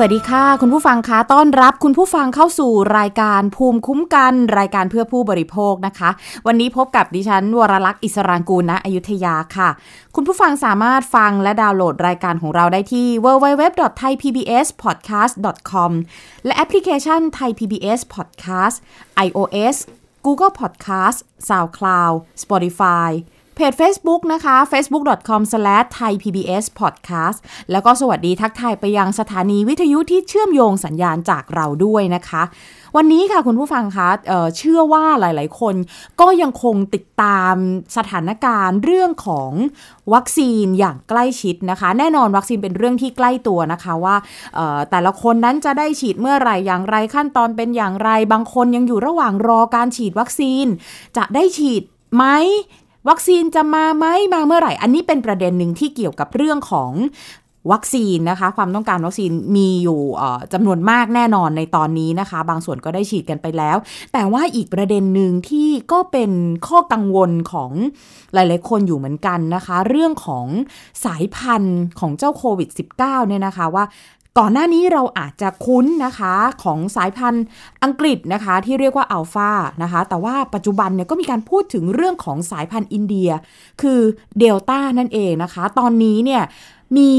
สวัสดีค่ะ คุณผู้ฟังคะต้อนรับคุณผู้ฟังเข้าสู่รายการภูมิคุ้มกันรายการเพื่อผู้บริโภคนะคะ วันนี้พบกับดิฉันวรลักษ์อิสรางกูลณอยุธยาค่ะ คุณผู้ฟังสามารถฟังและดาวน์โหลดรายการของเราได้ที่ www.thaipbspodcast.com และแอปพลิเคชัน Thai PBS Podcast iOS Google Podcast SoundCloud Spotify เพจ Facebook นะคะ facebook.com/thaipbspodcast แล้วก็สวัสดีทักทายไปยังสถานีวิทยุที่เชื่อมโยงสัญญาณจากเราด้วยนะคะ วันนี้ค่ะคุณผู้ฟังคะเเชื่อว่าหลายๆ คนก็ยังคงติดตามสถานการณ์เรื่องของวัคซีนอย่างใกล้ชิดนะคะ แน่นอนวัคซีนเป็นเรื่องที่ใกล้ตัวนะคะว่าแต่ละคนนั้นจะได้ฉีดเมื่อไหร่อย่างไรขั้นตอนเป็นอย่างไร บางคนยังอยู่ระหว่างรอการฉีดวัคซีน จะได้ฉีดไหม วัคซีนจะมาไหมมาเมื่อไหร่ อันนี้เป็นประเด็นหนึ่งที่เกี่ยวกับเรื่องของวัคซีนนะคะ ความต้องการวัคซีนมีอยู่จำนวนมากแน่นอนในตอนนี้นะคะ บางส่วนก็ได้ฉีดกันไปแล้ว แต่ว่าอีกประเด็นหนึ่งที่ก็เป็นข้อกังวลของหลายๆ คนอยู่เหมือนกันนะคะ เรื่องของสายพันธุ์ของเจ้าโควิด -19 เนี่ยนะคะว่า ก่อนหน้านี้เราอาจจะคุ้นนะคะของสายพันธุ์อังกฤษนะคะ ที่เรียกว่าอัลฟานะคะ แต่ว่าปัจจุบันเนี่ยก็มีการพูดถึงเรื่องของสายพันธุ์อินเดีย คือเดลต้านั่นเองนะคะ ตอนนี้เนี่ย มี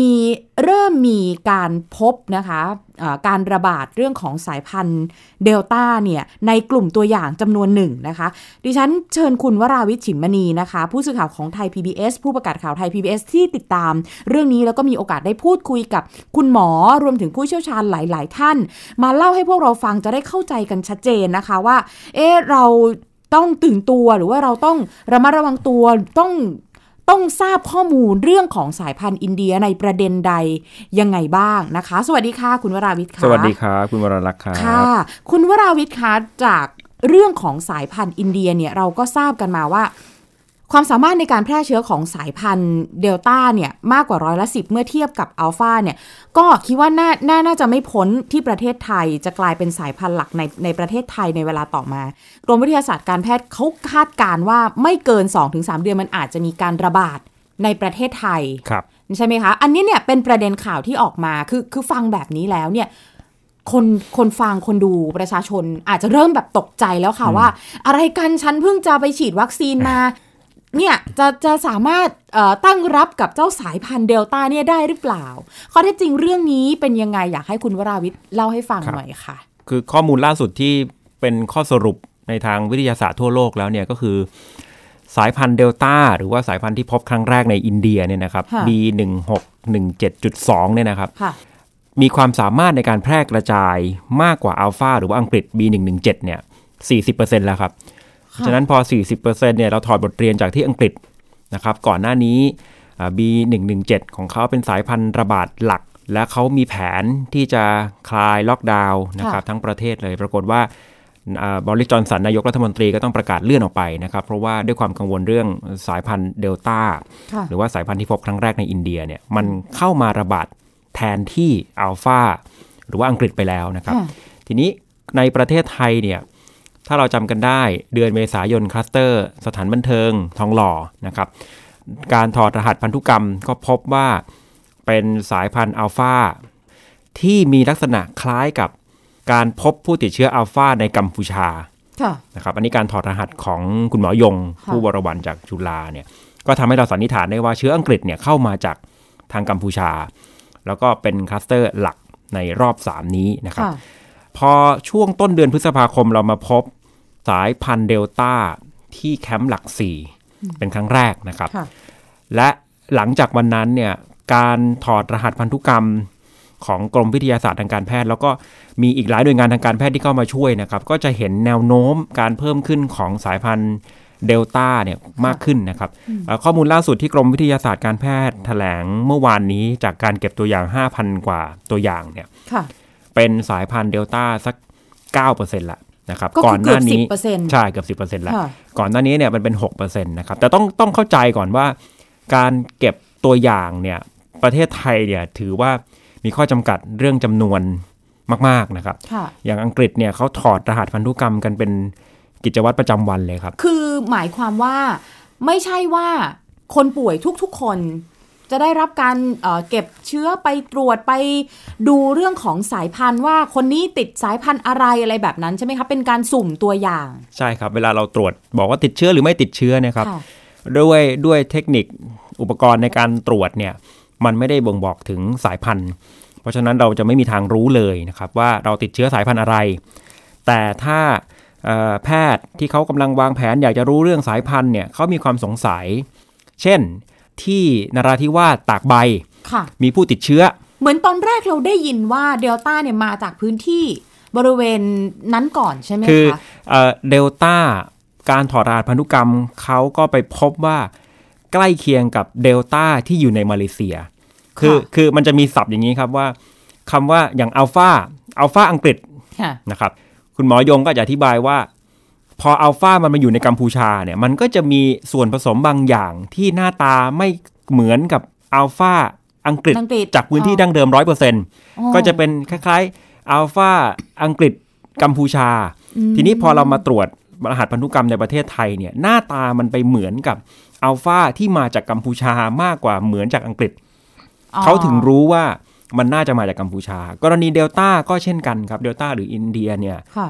เริ่มมีการพบนะคะะการระบาดเรื่องของสายพันธุ์เดลต้าเนี่ยในกลุ่มตัวอย่างจำนวนหนึ่งนะคะ ดิฉันเชิญคุณวราวิชิมมณีนะคะ ผู้สื่อข่าวของไทย PBS ผู้ประกาศข่าวไทย PBS ที่ติดตาม เรื่องนี้แล้วก็มีโอกาสได้พูดคุยกับคุณหมอรวมถึงผู้เชี่ยวชาญหลาย ๆ ท่าน มาเล่าให้พวกเราฟังจะได้เข้าใจกันชัดเจนนะคะว่า เอ๊เราต้องตื่นตัวหรือว่าเราต้องระมัดระวังตัวต้อง ต้องทราบข้อมูลเรื่องของสายพันธุ์อินเดียในประเด็นใดยังไงบ้างนะคะ สวัสดีค่ะ คุณวราวิทย์ค่ะสวัสดีครับคุณวราลักษ์ค่ะค่ะ คุณวราวิทย์คะจากเรื่องของสายพันธุ์อินเดียเนี่ยเราก็ทราบกันมาว่า ความสามารถในการแพร่เชื้อของสายพันธุ์เดลต้าเนี่ยมากกว่าร้อยละสิบเมื่อเทียบกับอัลฟาเนี่ยก็คิดว่าน่านาน่าจะไม่พ้นที่ประเทศไทยจะกลายเป็นสายพันธุ์หลักในในประเทศไทยในเวลาต่อมากรมวิทยาศาสตร์การแพทย์เขาคาดการว่าไม่เกิน 2-3 เดือนมันอาจจะมีการระบาดในประเทศไทยครับใช่ไหมคะ อันนี้เนี่ยเป็นประเด็นข่าวที่ออกมาคือคือฟังแบบนี้แล้วเนี่ยคนคนฟังคนดูประชาชนอาจจะเริ่มแบบตกใจแล้วค่ะว่า อะไรกันฉันเพิ่งจะไปฉีดวัคซีนมา เนี่ยจะจะสามารถตั้งรับกับเจ้าสายพันธุ์เดลต้าเนี่ยได้หรือเปล่า ข้อเท็จจริงเรื่องนี้เป็นยังไงอยากให้คุณวราวิทย์เล่าให้ฟังหน่อยค่ะ คือข้อมูลล่าสุดที่เป็นข้อสรุปในทางวิทยาศาสตร์ทั่วโลกแล้วเนี่ยก็คือ สายพันธุ์เดลต้าหรือว่าสายพันธุ์ที่พบครั้งแรกในอินเดียเนี่ยนะครับ B1617.2 เนี่ยนะครับมีความสามารถในการแพร่กระจายมากกว่าอัลฟาหรือว่าอังกฤษ B117 เนี่ย40%แล้วครับ ฉะนั้นพอ 40%เนี่ยเราถอดบทเรียนจากที่อังกฤษนะครับ ก่อนหน้านี้ B117 ของเขาเป็นสายพันธุ์ระบาดหลัก และเขามีแผนที่จะคลายล็อกดาวน์นะครับทั้งประเทศเลย ปรากฏว่าบริจอนสันนายกรัฐมนตรีก็ต้องประกาศเลื่อนออกไปนะครับ เพราะว่าด้วยความกังวลเรื่องสายพันธุ์เดลต้า หรือว่าสายพันธุ์ที่พบครั้งแรกในอินเดียเนี่ยมันเข้ามาระบาดแทนที่อัลฟาหรือว่าอังกฤษไปแล้วนะครับ ทีนี้ในประเทศไทยเนี่ย ถ้าเราจำกันได้เดือนเมษายนคลัสเตอร์ สถานบันเทิงทองหล่อนะครับ การถอดรหัสพันธุกรรมก็พบว่าเป็นสายพันธุ์อัลฟาที่มีลักษณะคล้ายกับการพบผู้ติดเชื้ออัลฟาในกัมพูชานะครับอันนี้การถอดรหัสของคุณหมอยง ผู้บรวันจากจุฬาเนี่ยก็ทำให้เราสันนิษฐานได้ว่าเชื้ออังกฤษเนี่ยเข้ามาจากทางกัมพูชา แล้วก็เป็นคลัสเตอร์หลักในรอบ 3 นี้นะครับ พอช่วงต้นเดือนพฤษภาคมเรามาพบ สายพันธุ์เดลต้าที่แคมป์หลักสี่เป็นครั้งแรกนะครับ และหลังจากวันนั้นเนี่ยการถอดรหัสพันธุกรรมของกรมวิทยาศาสตร์ทางการแพทย์ แล้วก็มีอีกหลายหน่วยงานทางการแพทย์ที่เข้ามาช่วยนะครับ ก็จะเห็นแนวโน้มการเพิ่มขึ้นของสายพันธุ์เดลต้าเนี่ยมากขึ้นนะครับ ข้อมูลล่าสุดที่กรมวิทยาศาสตร์การแพทย์แถลงเมื่อวานนี้จากการเก็บตัวอย่าง 5,000 กว่าตัวอย่างเนี่ยเป็นสายพันธุ์เดลต้าสัก 9%ละ นะครับก่อนหน้านี้ใช่เกือบสิบเปอร์เซ็นต์แล้ว ก่อนหน้านี้เนี่ยมันเป็นหกเปอร์เซ็นต์นะครับแต่ต้องต้องเข้าใจก่อนว่า การเก็บตัวอย่างเนี่ยประเทศไทยเนี่ยถือว่ามีข้อจำกัดเรื่องจำนวนมาก ๆนะครับค่ะอย่างอังกฤษเนี่ยเขาถอดรหัสพันธุกรรมกันเป็นกิจวัตรประจำวันเลยครับ คือหมายความว่าไม่ใช่ว่าคนป่วยทุกๆคน จะได้รับการเอ่อเก็บเชื้อไปตรวจไปดูเรื่องของสายพันธุ์ว่าคนนี้ติดสายพันธุ์อะไรอะไรแบบนั้นใช่ไหมคะเป็นการสุ่มตัวอย่าง ใช่ครับเวลาเราตรวจบอกว่าติดเชื้อหรือไม่ติดเชื้อเนะครับค่ะด้วยด้วยเทคนิคอุปกรณ์ในการตรวจเนี่ยมันไม่ได้บ่งบอกถึงสายพันธุ์ เพราะฉะนั้นเราจะไม่มีทางรู้เลยนะครับว่าเราติดเชื้อสายพันธุ์อะไร แต่ถ้าเอ่อแพทย์ที่เขากำลังวางแผนอยากจะรู้เรื่องสายพันธุ์เนี่ยเขามีความสงสัย เช่น ที่นราธิวาสตากใบค่ะมีผู้ติดเชื้อ เหมือนตอนแรกเราได้ยินว่าเดลต้าเนี่ยมาจากพื้นที่บริเวณนั้นก่อนใช่ไหมคือคะเดลต้าการถอดรหัสพันธุกรรมเขาก็ไปพบว่าใกล้เคียงกับเดลต้าที่อยู่ในมาเลเซีย คือคือมันจะมีศัพท์อย่างนี้ครับว่าคำว่าอย่างอัลฟาอัลฟาอังกฤษค่ะนะครับ คุณหมอยงก็จะอธิบายว่า พออัลฟามันมาอยู่ในกัมพูชาเนี่ยมันก็จะมีส่วนผสมบางอย่างที่หน้าตาไม่เหมือนกับอัลฟาอังกฤษอังกฤษจากพื้นที่ดั้งเดิมร้อยเปอร์เซ็นต์อ๋อก็จะเป็นคล้ายๆอัลฟาอังกฤษกัมพูชา ทีนี้พอเรามาตรวจรหัสพันธุกรรมในประเทศไทยเนี่ยหน้าตามันไปเหมือนกับอัลฟาที่มาจากกัมพูชามากกว่าเหมือนจากอังกฤษอ๋อเขาถึงรู้ว่ามันน่าจะมาจากกัมพูชา กรณีเดลต้าก็เช่นกันครับเดลต้าหรืออินเดียเนี่ยค่ะ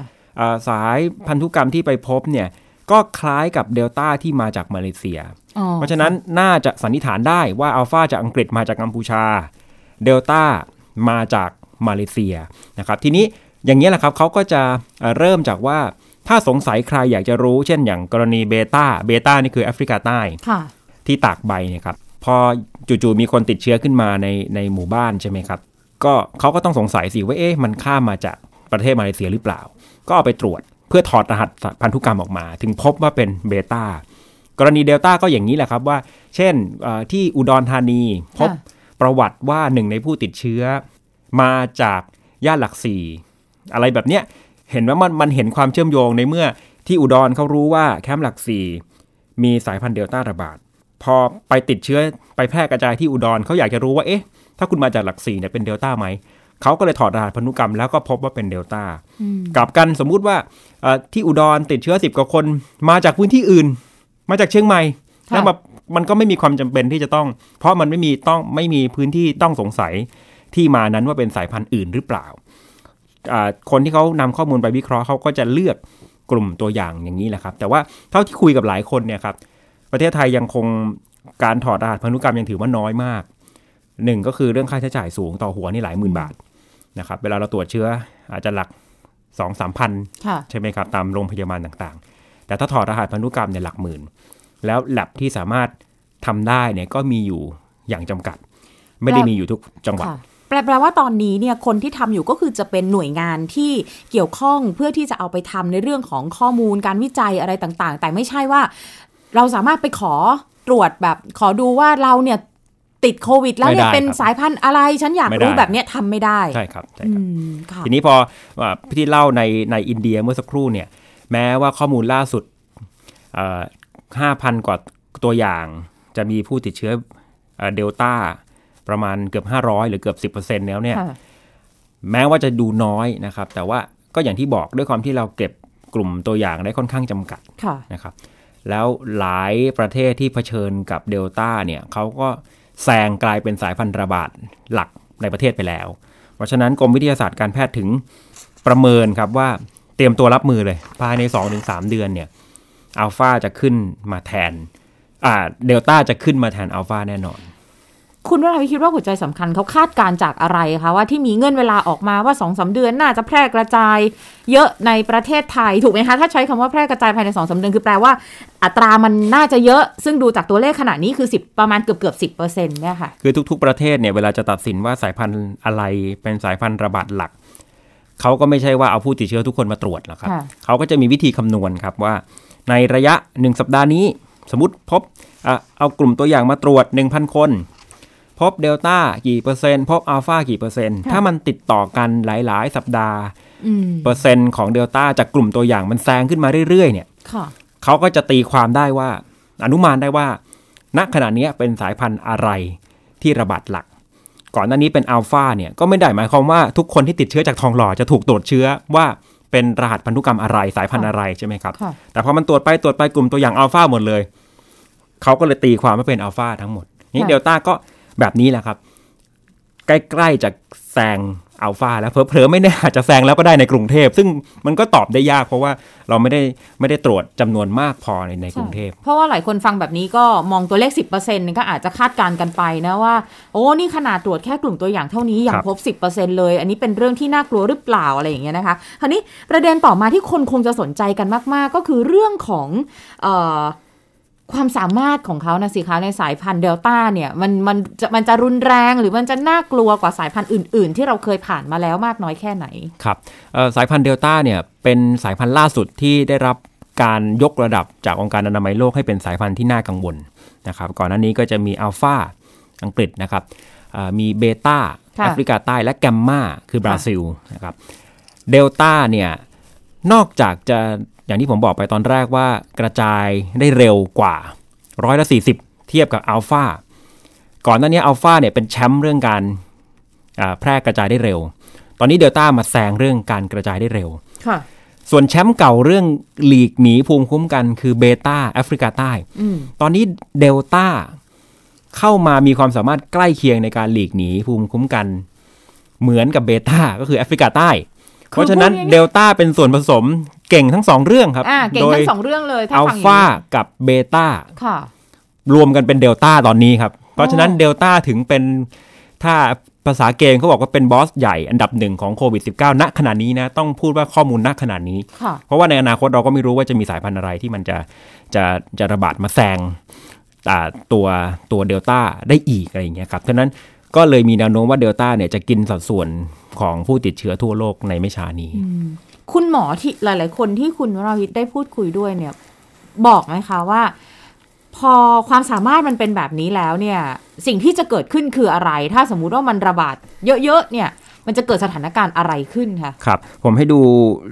อ่า สายพันธุกรรมที่ไปพบเนี่ยก็คล้ายกับเดลต้าที่มาจากมาเลเซียอ๋อเพราะฉะนั้นน่าจะสันนิษฐานได้ว่าอัลฟาจากอังกฤษมาจากกัมพูชา เดลต้ามาจากมาเลเซียนะครับ ทีนี้อย่างนี้แหละครับเขาก็จะเอ่อเริ่มจากว่าถ้าสงสัยใครอยากจะรู้ เช่นอย่างกรณีเบต้า เบต้านี่คือแอฟริกาใต้ค่ะที่ตากใบเนี่ยครับ พอจู่ๆมีคนติดเชื้อขึ้นมาในในหมู่บ้านใช่ไหมครับ ก็เขาก็ต้องสงสัยสิว่าเอ๊ะมันข้ามมาจากประเทศมาเลเซียหรือเปล่า ก็เอาไปตรวจเพื่อถอดรหัสพันธุกรรมออกมา ถึงพบว่าเป็นเบต้ากรณีเดลต้าก็อย่างนี้แหละครับว่า เช่นที่อุดรธานีพบประวัติว่าหนึ่งในผู้ติดเชื้อ มาจากย่านหลักสี่อะไรแบบเนี้ยเห็นว่ามันมันเห็นความเชื่อมโยงในเมื่อที่อุดรเขารู้ว่าแคมป์หลักสี่มีสายพันธุ์เดลต้าระบาดพอไปติดเชื้อไปแพร่กระจายที่อุดรเขาอยากจะรู้ว่าเอ๊ะถ้าคุณมาจากหลักสี่เนี่ยเป็นเดลต้าไหม เขาก็เลยถอดรหัสพันธุกรรมแล้วก็พบว่าเป็นเดลต้ากลับกันสมมุติว่าเอ่อที่อุดรติดเชื้อสิบกว่าคนมาจากพื้นที่อื่น มาจากเชียงใหม่ค่ะแล้วมามันก็ไม่มีความจำเป็นที่จะต้อง เพราะมันไม่มีต้องไม่มีพื้นที่ต้องสงสัยที่มานั้นว่าเป็นสายพันธุ์อื่นหรือเปล่าอ่าคนที่เขานำข้อมูลไปวิเคราะห์เขาก็จะเลือกกลุ่มตัวอย่างอย่างนี้แหละครับ แต่ว่าเท่าที่คุยกับหลายคนเนี่ยครับ ประเทศไทยยังคงการถอดรหัสพันธุกรรมยังถือว่าน้อยมากหนึ่งก็คือเรื่องค่าใช้จ่ายสูงต่อหัวนี่หลายหมื่นบาท นะครับเวลาเราตรวจเชื้ออาจจะหลักสองสามพันค่ะใช่ไหมครับตามโรงพยาบาลต่างๆ แต่ถ้าถอดรหัสพันธุกรรมเนี่ยหลักหมื่น แล้วแลบที่สามารถทำได้เนี่ยก็มีอยู่อย่างจำกัด ไม่ได้มีอยู่ทุกจังหวัดค่ะแปลแปลว่าตอนนี้เนี่ยคนที่ทำอยู่ก็คือจะเป็นหน่วยงานที่เกี่ยวข้องเพื่อที่จะเอาไปทำในเรื่องของข้อมูลการวิจัยอะไรต่างๆ แต่ไม่ใช่ว่า เราสามารถไปขอตรวจแบบขอดูว่าเราเนี่ย ติดโควิด แล้วเนี่ยไม่ได้เป็นครับสายพันธุ์อะไรฉันอยากไม่ได้รู้แบบเนี้ยทำไม่ได้ใช่ครับใช่อืครับมค่ะทีนี้พอว่าที่เล่าในในอินเดียเมื่อสักครู่เนี่ย แม้ว่าข้อมูลล่าสุดห้าพันกว่าตัวอย่างจะมีผู้ติดเชื้อเดลต้าประมาณเกือบ 500 หรือเกือบ 10%แล้วเนี่ยค่ะแม้ว่าจะดูน้อยนะครับ แต่ว่าก็อย่างที่บอกด้วยความที่เราเก็บกลุ่มตัวอย่างได้ค่อนข้างจำกัดค่ะนะครับ แล้วหลายประเทศที่เผชิญกับเดลต้าเนี่ยเขาก็ แซงกลายเป็นสายพันธุ์ระบาดหลักในประเทศไปแล้ว เพราะฉะนั้นกรมวิทยาศาสตร์การแพทย์ถึงประเมินครับว่าเตรียมตัวรับมือเลย ภายใน 2-3 เดือนเนี่ยอัลฟาจะขึ้นมาแทนอ่าเดลต้าจะขึ้นมาแทนอัลฟาแน่นอน คุณวราวิคิดว่าหัวใจสำคัญเขาคาดการณ์จากอะไรคะว่าที่มีเงื่อนเวลาออกมาว่าสองสาเดือนน่าจะแพร่กระจาย เยอะในประเทศไทยถูกไหมคะถ้าใช้คำว่าแพร่กระจายภายในสองสาเดือนคือแปลว่าอัตรามันน่าจะเยอะ ซึ่งดูจากตัวเลขขณะนี้คือ 10 ประมาณเกือบเกือบสิบเปอร์เซ็นต์เนี่ยค่ะคือทุก ๆ ประเทศเนี่ยเวลาจะตัดสินว่าสายพันธุ์อะไรเป็นสายพันธุ์ระบาดหลักเขาก็ไม่ใช่ว่าเอาผู้ติดเชื้อทุกคนมาตรวจหรอกครับค่ะเขาก็จะมีวิธีคำนวณครับว่า ในระยะ 1 สัปดาห์นี้สมมติพบอะเอากลุ่มตัวอย่างมาตรวจ 1,000 คน พบเดลต้ากี่เปอร์เซ็นต์พบอัลฟากี่เปอร์เซ็นต์ค่ะถ้ามันติดต่อกันหลาย ๆ สัปดาห์อืมเปอร์เซ็นต์ของเดลต้าจากกลุ่มตัวอย่างมันแซงขึ้นมาเรื่อย ๆ เนี่ยค่ะเขาก็จะตีความได้ว่า อนุมานได้ว่า ณขณะเนี้ยเป็นสายพันธุ์อะไรที่ระบาดหลัก ก่อนหน้านี้เป็นอัลฟาเนี่ยก็ไม่ได้หมายความว่าทุกคนที่ติดเชื้อจากทองหล่อจะถูกตรวจเชื้อว่าเป็นรหัสพันธุกรรมอะไรสายพันธุ์อะไรใช่ไหมครับค่ะแต่พอมันตรวจไปตรวจไปกลุ่มตัวอย่างอัลฟาหมดเลย เขาก็เลยตีความว่าเป็นอัลฟาทั้งหมด นี่ค่ะเดลต้าก็ แบบนี้แหละครับ ใกล้ๆจะแซงอัลฟาแล้วเผลอๆไม่แน่อาจจะแซงแล้วก็ได้ในกรุงเทพ ซึ่งมันก็ตอบได้ยากเพราะว่าเราไม่ได้ไม่ได้ตรวจจำนวนมากพอในในกรุงเทพ เพราะว่าหลายคนฟังแบบนี้ก็มองตัวเลข 10%ก็อาจจะคาดการณ์กันไปนะว่า โอ้นี่ขนาดตรวจแค่กลุ่มตัวอย่างเท่านี้ยังครับพบ 10%เลย อันนี้เป็นเรื่องที่น่ากลัวหรือเปล่าอะไรอย่างเงี้ยนะคะคราวนี้ประเด็นต่อมาที่คนคงจะสนใจกันมาก ๆ ก็คือเรื่องของเออ ความสามารถของเขานะสิคะในสายพันธุ์เดลต้าเนี่ยมันมันจะมันจะรุนแรงหรือมันจะน่ากลัวกว่าสายพันธุ์อื่น ๆ ที่เราเคยผ่านมาแล้วมากน้อยแค่ไหน ครับเอ่อสายพันธุ์เดลต้าเนี่ยเป็นสายพันธุ์ล่าสุดที่ได้รับการยกระดับจากองค์การอนามัยโลกให้เป็นสายพันธุ์ที่น่ากังวลนะครับก่อนหน้านี้ก็จะมีอัลฟาอังกฤษนะครับเอ่อมีเบต้าค่ะแอฟริกาใต้และแกมมาคือบราซิลนะครับเดลต้าเนี่ยนอกจากจะ อย่างที่ผมบอกไปตอนแรกว่ากระจายได้เร็วกว่าร้อยละสี่สิบเทียบกับอัลฟาก่อนหน้านี้อัลฟาเนี่ยเป็นแชมป์เรื่องการอ่าแพร่กระจายได้เร็ว ตอนนี้เดลต้ามาแซงเรื่องการกระจายได้เร็วค่ะส่วนแชมป์เก่าเรื่องหลีกหนีภูมิคุ้มกันคือเบต้าแอฟริกาใต้อืมตอนนี้เดลต้าเข้ามามีความสามารถใกล้เคียงในการหลีกหนีภูมิคุ้มกัน เหมือนกับเบต้าก็คือแอฟริกาใต้ เพราะฉะนั้นพูดง่ายๆเดลต้าเป็นส่วนผสม เก่งทั้งสองเรื่องครับอ่าเก่งโดยทั้งสองเรื่องเลยถ้าอัลฟังอย่างฟานี้กับเบต้าค่ะรวมกันเป็นเดลต้าตอนนี้ครับ เพราะฉะนั้นอ๋อเดลต้าถึงเป็นถ้าภาษาเกมเขาบอกว่าเป็นบอสใหญ่อันดับหนึ่งของโควิด -19 ณขณะนี้นะ ต้องพูดว่าข้อมูลณขณะนี้ค่ะเพราะว่าในอนาคตเราก็ไม่รู้ว่าจะมีสายพันธุ์อะไรที่มันจะจะจะระบาดมาแซงอ่าตัวตัวเดลต้าได้อีกอะไรอย่างเงี้ยครับฉะนั้นก็เลยมีแนวโน้มว่าเดลต้าเนี่ยจะกินสัดส่วนของผู้ติดเชื้อทั่วโลกในไม่ช้านี้ คุณหมอที่หลาย ๆ คนที่คุณวราวิทย์ได้พูดคุยด้วยเนี่ย บอกไหมคะว่า พอความสามารถมันเป็นแบบนี้แล้วเนี่ย สิ่งที่จะเกิดขึ้นคืออะไร ถ้าสมมุติว่ามันระบาดเยอะ ๆ เนี่ย มันจะเกิดสถานการณ์อะไรขึ้นคะครับ ผมให้ดู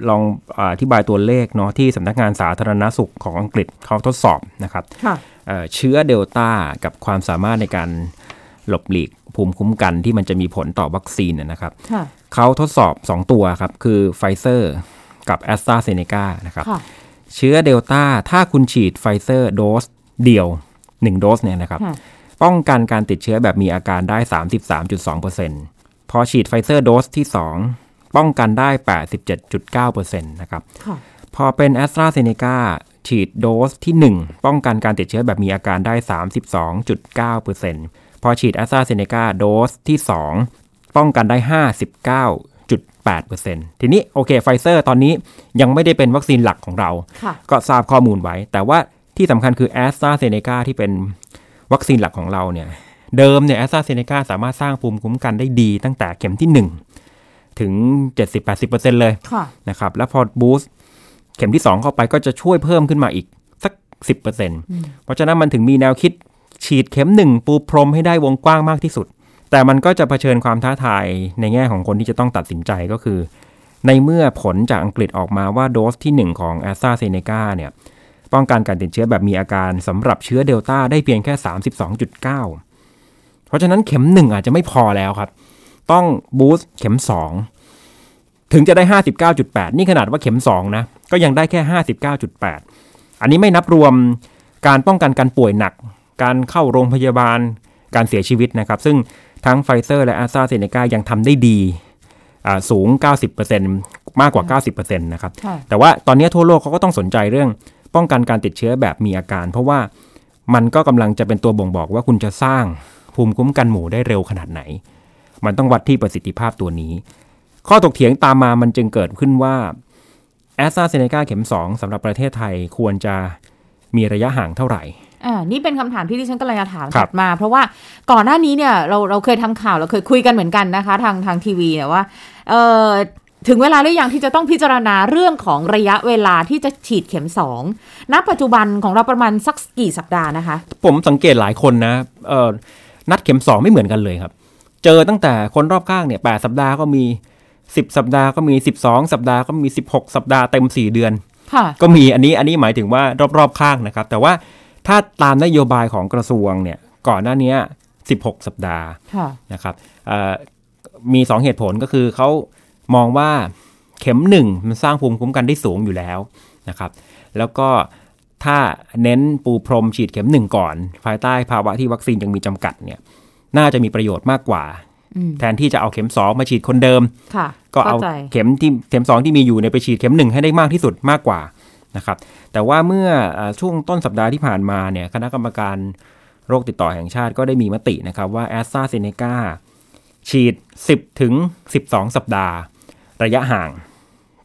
ลองอาอธิบายตัวเลขเนาะที่สำนักงานสาธารณสุขของอังกฤษเขาทดสอบนะครับค่ะเอ่อเชื้อเดลต้ากับความสามารถในการหลบหลีกภูมิคุ้มกันที่มันจะมีผลต่อวัคซีนนะนะครับค่ะ เขาทดสอบ 2 ตัวครับ คือไฟเซอร์กับ AstraZeneca นะครับค่ะเชื้อเดลต้าถ้าคุณฉีดไฟเซอร์โดสเดียว 1 โดสเนี่ยนะครับค่ะป้องกันการติดเชื้อแบบมีอาการได้ 33.2%พอฉีดไฟเซอร์โดสที่ 2 ป้องกันได้ 87.9%นะครับค่ะพอเป็น AstraZeneca ฉีดโดสที่ 1 ป้องกันการติดเชื้อแบบมีอาการได้ 32.9%พอฉีด AstraZeneca โดสที่ 2 ป้องกันได้ 59.8%ทีนี้โอเคไฟเซอร์ตอนนี้ยังไม่ได้เป็นวัคซีนหลักของเราค่ะก็ทราบข้อมูลไว้ แต่ว่าที่สำคัญคือ a s t r a z เซ e c a ที่เป็นวัคซีนหลักของเราเนี่ยเดิมเนี่ย a s t r a z เซ e c a สามารถสร้างภูมิคุ้มกันได้ดีตั้งแต่เข็มที่ 1 ถึง 70-80%เลยค่ะนะครับแล้วพอบูสต์เข็มที่ 2 เข้าไปก็จะช่วยเพิ่มขึ้นมาอีกสัก 10%เพราะฉะนั้นมันถึงมีแนวคิดฉีดเข็มหนึ่งปูพรมให้ได้วงกว้างมากที่สุด แต่มันก็จะเผชิญความท้าทายในแง่ของคนที่จะต้องตัดสินใจก็คือ ในเมื่อผลจากอังกฤษออกมาว่าโดสที่ 1 ของ a s t r a z เซ e c a เนี่ยป้องกันการติดเชื้อแบบมีอาการสำหรับเชื้อเดลต้าได้เพียงแค่ 32.9 เพราะฉะนั้นเข็ม 1 อาจจะไม่พอแล้วครับ ต้องบูสต์เข็ม 2 ถึงจะได้ 59.8 นี่ขนาดว่าเข็ม 2 นะ ก็ยังได้แค่ 59.8 อันนี้ไม่นับรวมการป้องกันการป่วยหนัก การเข้าโรงพยาบาลการเสียชีวิตนะครับ ซึ่ง ทั้งไฟเซอร์และ a s t r a z เซ e c a ยังทำได้ดีอ่าสูง 90%มากกว่า 90%นะครับค่ะแต่ว่าตอนนี้ทั่วโลกเขาก็ต้องสนใจเรื่องป้องกันการติดเชื้อแบบมีอาการ เพราะว่ามันก็กำลังจะเป็นตัวบ่งบอกว่าคุณจะสร้างภูมิคุ้มกันหมู่ได้เร็วขนาดไหน มันต้องวัดที่ประสิทธิภาพตัวนี้ ข้อถกเถียงตามมามันจึงเกิดขึ้นว่าแอสตราเซเนกาเข็ม 2สำหรับประเทศไทยควรจะมีระยะห่างเท่าไหร่ อ่านี่เป็นคำถามที่ดิฉันกำลังจะถามครัถับดมา เพราะว่าก่อนหน้านี้เนี่ยเราเราเคยทำข่าวเราเคยคุยกันเหมือนกันนะคะ ทางทางทีวีเนี่ยว่าเอ่อถึงเวลาหรือยังที่จะต้องพิจารณาเรื่องของระยะเวลาที่จะฉีดเข็มสองณปัจจุบันของเราประมาณสักกี่สัปดาห์นะคะ ผมสังเกตหลายคนนะเอ่อนัดเข็ม2ไม่เหมือนกันเลยครับ เจอตั้งแต่คนรอบข้างเนี่ยแสัปดาห์ก็มี10สัปดาห์ก็มี12สัปดาห์ก็มี16สัปดาห์เต็ม4เดือนค่ะก็มีอันนี้อันนี้หมายถึงว่ารอบๆข้างนะครับ แต่ว่า ถ้าตามนโยบายของกระทรวงเนี่ยก่อนหน้านี้ 16 สัปดาห์ค่ะนะครับเอ่อมี2เหตุผลก็คือเขามองว่าเข็ม1มันสร้างภูมิคุ้มกันได้สูงอยู่แล้วนะครับแล้วก็ถ้าเน้นปูพรมฉีดเข็ม1ก่อน ภายใต้ภาวะที่วัคซีนยังมีจำกัดเนี่ยน่าจะมีประโยชน์มากกว่าอืมแทนที่จะเอาเข็ม2มาฉีดคนเดิมค่ะก็เอาข้ใจเข็มที่เข็ม2ที่มีอยู่เนี่ยไปฉีดเข็ม1ให้ได้มากที่สุดมากกว่า นะครับ แต่ว่าเมื่อเออช่วงต้นสัปดาห์ที่ผ่านมาเนี่ยคณะกรรมการโรคติดต่อแห่งชาติก็ได้มีมตินะครับว่าแอสตราเซเนกาฉีด 10 ถึง 12 สัปดาห์ ระยะห่าง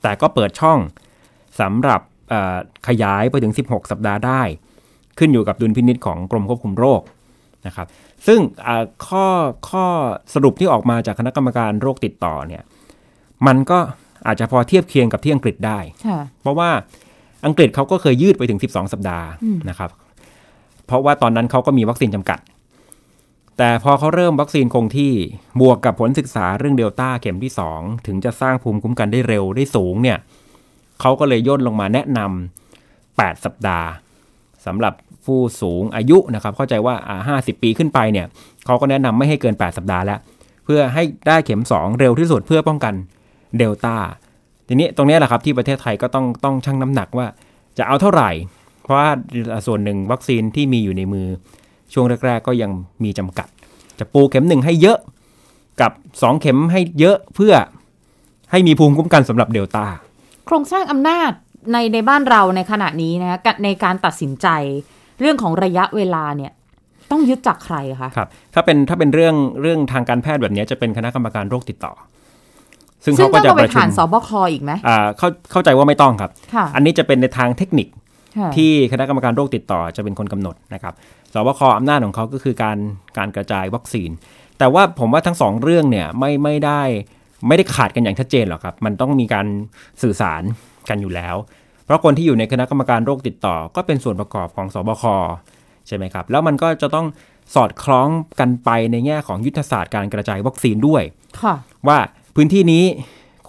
แต่ก็เปิดช่องสำหรับเอ่อขยายไปถึง 16 สัปดาห์ได้ ขึ้นอยู่กับดุลพินิษของกรมควบคุมโรคนะครับ ซึ่งเอ่อข้อข้อสรุปที่ออกมาจากคณะกรรมการโรคติดต่อเนี่ย มันก็อาจจะพอเทียบเคียงกับที่อังกฤษได้ค่ะเพราะว่า อังกฤษเขาก็เคยยืดไปถึง 12 สัปดาห์นะครับ เพราะว่าตอนนั้นเขาก็มีวัคซีนจำกัด แต่พอเขาเริ่มวัคซีนคงที่บวกกับผลศึกษาเรื่องเดลต้าเข็มที่ 2 ถึงจะสร้างภูมิคุ้มกันได้เร็วได้สูงเนี่ยเขาก็เลยย่นลงมาแนะนำ8สัปดาห์สำหรับผู้สูงอายุนะครับ เข้าใจว่าอ่า50 ปีขึ้นไปเนี่ยเขาก็แนะนำไม่ให้เกิน 8 สัปดาห์แล้ว เพื่อให้ได้เข็ม 2 เร็วที่สุดเพื่อป้องกันเดลต้า ทีนี้ตรงนี้แหละครับที่ประเทศไทยก็ต้องต้องชั่งน้ำหนักว่าจะเอาเท่าไหร่ เพราะว่าส่วนหนึ่งวัคซีนที่มีอยู่ในมือช่วงแรก ๆ ก็ยังมีจำกัด จะปูเข็มหนึ่งให้เยอะกับ 2 เข็มให้เยอะเพื่อให้มีภูมิคุ้มกันสำหรับเดลต้าโครงสร้างอำนาจในในบ้านเราในขณะนี้นะคะกะในการตัดสินใจเรื่องของระยะเวลาเนี่ยต้องยึดจากใครคะครับถ้าเป็นถ้าเป็นเรื่องเรื่องทางการแพทย์แบบนี้จะเป็นคณะกรรมการโรคติดต่อ ซึ่งซึ่เขางก็ต้องจะเอาปไประชุผ่ามนสบคอีกไหมอ่าเข้าเข้าใจว่าไม่ต้องครับค่ะอันนี้จะเป็นในทางเทคนิคค่ะที่คณะกรรมการโรคติดต่อจะเป็นคนกำหนดนะครับสบคอำนาจของเขาก็คือการการกระจายวัคซีน แต่ว่าผมว่าทั้งสองเรื่องเนี่ยไม่ไม่ได้ไม่ได้ขาดกันอย่างชัดเจนหรอกครับ มันต้องมีการสื่อสารกันอยู่แล้ว เพราะคนที่อยู่ในคณะกรรมการโรคติดต่อ ก็เป็นส่วนประกอบของสบคใช่ไหมครับ แล้วมันก็จะต้องสอดคล้องกันไปในแง่ของยุทธศาสตร์การกระจายวัคซีนด้วยค่ะว่า พื้นที่นี้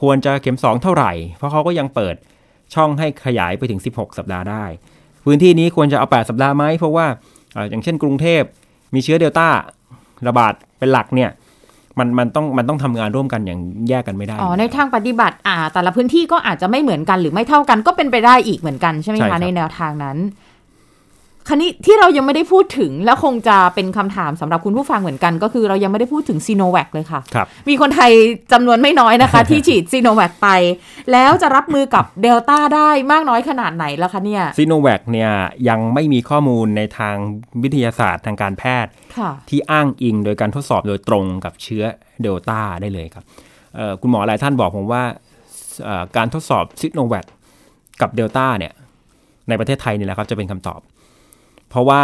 ควรจะเข็ม 2 เท่าไหร่ เพราะเขาก็ยังเปิดช่องให้ขยายไปถึง 16 สัปดาห์ได้ พื้นที่นี้ควรจะเอา 8 สัปดาห์ไหมเพราะว่าเอ่ออย่างเช่นกรุงเทพมีเชื้อเดลต้าระบาดเป็นหลักเนี่ยมันมันต้องมันต้องทำงานร่วมกันอย่างแยกกันไม่ได้อ๋อในทางปฏิบัติอ่า แต่ละพื้นที่ก็อาจจะไม่เหมือนกันหรือไม่เท่ากันก็เป็นไปได้อีกเหมือนกันใช่ไหมใช่ครัคะบในแนวทางนั้น คันนี้ที่เรายังไม่ได้พูดถึงแล้วคงจะเป็นคำถามสำหรับคุณผู้ฟังเหมือนกัน ก็คือเรายังไม่ได้พูดถึงซีโนแวคเลยค่ะครับมีคนไทยจำนวนไม่น้อยนะคะ ที่ฉีดซีโนแวคไป แล้วจะรับมือกับเดลต้าได้มากน้อยขนาดไหนแล้วคะเนี่ยซีโนแวคเนี่ยยังไม่มีข้อมูลในทางวิทยาศาสตร์ทางการแพทย์ค่ะที่อ้างอิงโดยการทดสอบโดยตรงกับเชื้อเดลต้าได้เลยครับเอ่อคุณหมอหลายท่านบอกผมว่าเอ่อการทดสอบซิโนแวคกับเดลต้าเนี่ยในประเทศไทยนี่แหละครับจะเป็นคำตอบ เพราะว่า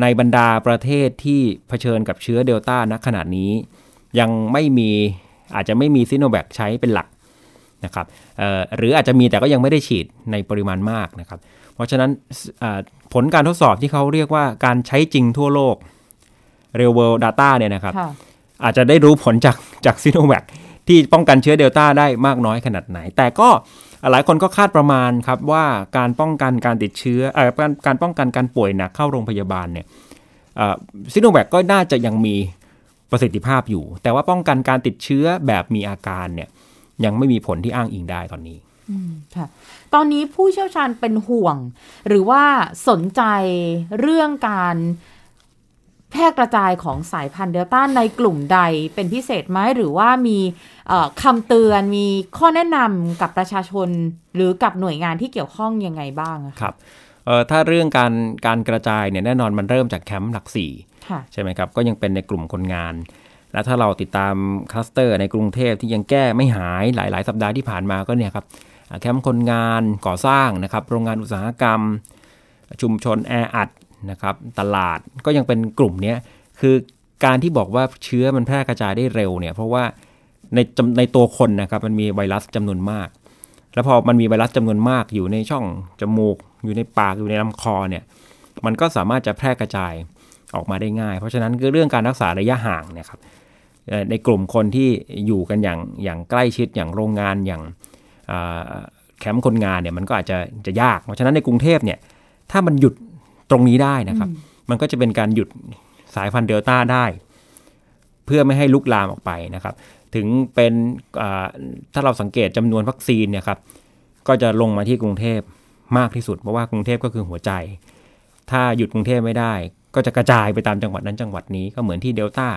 ในบรรดาประเทศที่เผชิญกับเชื้อเดลต้าณขณะนี้ ยังไม่มีอาจจะไม่มีซิโนแวคใช้เป็นหลักนะครับเอ่อหรืออาจจะมีแต่ก็ยังไม่ได้ฉีดในปริมาณมากนะครับ เพราะฉะนั้นเอ่อผลการทดสอบที่เขาเรียกว่าการใช้จริงทั่วโลก real world data เนี่ยนะครับค่ะอาจจะได้รู้ผลจากจากซีโนแวคที่ป้องกันเชื้อเดลต้าได้มากน้อยขนาดไหน แต่ก็ หลายคนก็คาดประมาณครับว่าการป้องกันการติดเชื้ออการการป้องกันการป่วยหนักเข้าโรงพยาบาลเนี่ยซีโนแวคก็น่าจะยังมีประสิทธิภาพอยู่ แต่ว่าป้องกันการติดเชื้อแบบมีอาการเนี่ยยังไม่มีผลที่อ้างอิงได้ตอนนี้ค่ะตอนนี้ผู้เชี่ยวชาญเป็นห่วง หรือว่าสนใจเรื่องการ แพร่กระจายของสายพันธุ์เดลต้าในกลุ่มใดเป็นพิเศษไหมหรือว่ามีเอ่อคำเตือนมีข้อแนะนำกับประชาชน หรือกับหน่วยงานที่เกี่ยวข้องยังไงบ้างอะะครับเอ่อถ้าเรื่องการการกระจายเนี่ยแน่นอนมันเริ่มจากแคมป์หลักสี่ค่ะใช่ไหมครับก็ยังเป็นในกลุ่มคนงาน แล้วถ้าเราติดตามคลัสเตอร์ในกรุงเทพที่ยังแก้ไม่หายหลาย ๆ สัปดาห์ที่ผ่านมาก็เนี่ยครับอ่าแคมป์คนงานก่อสร้างนะครับโรงงานอุตสาหกรรม ชุมชนแออัด นะครับตลาดก็ยังเป็นกลุ่มเนี้ยคือการที่บอกว่าเชื้อมันแพร่กระจายได้เร็วเนี่ยเพราะว่าในในตัวคนนะครับมันมีไวรัสจำนวนมาก แล้วพอมันมีไวรัสจำนวนมากอยู่ในช่องจมูก อยู่ในปากอยู่ในลำคอเนี่ยมันก็สามารถจะแพร่กระจายออกมาได้ง่าย เพราะฉะนั้นคือเรื่องการรักษาระยะห่างเนี่ยครับในกลุ่มคนที่อยู่กันอย่างอย่างใกล้ชิดอย่างโรงงานอย่างแคมป์คนงานเนี่ยมันก็อาจจะจะยาก เพราะฉะนั้นในกรุงเทพเนี่ยถ้ามันหยุด ตรงนี้ได้นะครับ มันก็จะเป็นการหยุดสายพันธุ์เดลต้าได้ เพื่อไม่ให้ลุกลามออกไปนะครับ ถึงเป็นถ้าเราสังเกตจำนวนวัคซีนเนี่ยครับ ก็จะลงมาที่กรุงเทพมากที่สุด เพราะว่ากรุงเทพก็คือหัวใจ ถ้าหยุดกรุงเทพไม่ได้ ก็จะกระจายไปตามจังหวัดนั้นจังหวัดนี้ก็เหมือนที่เดลต้า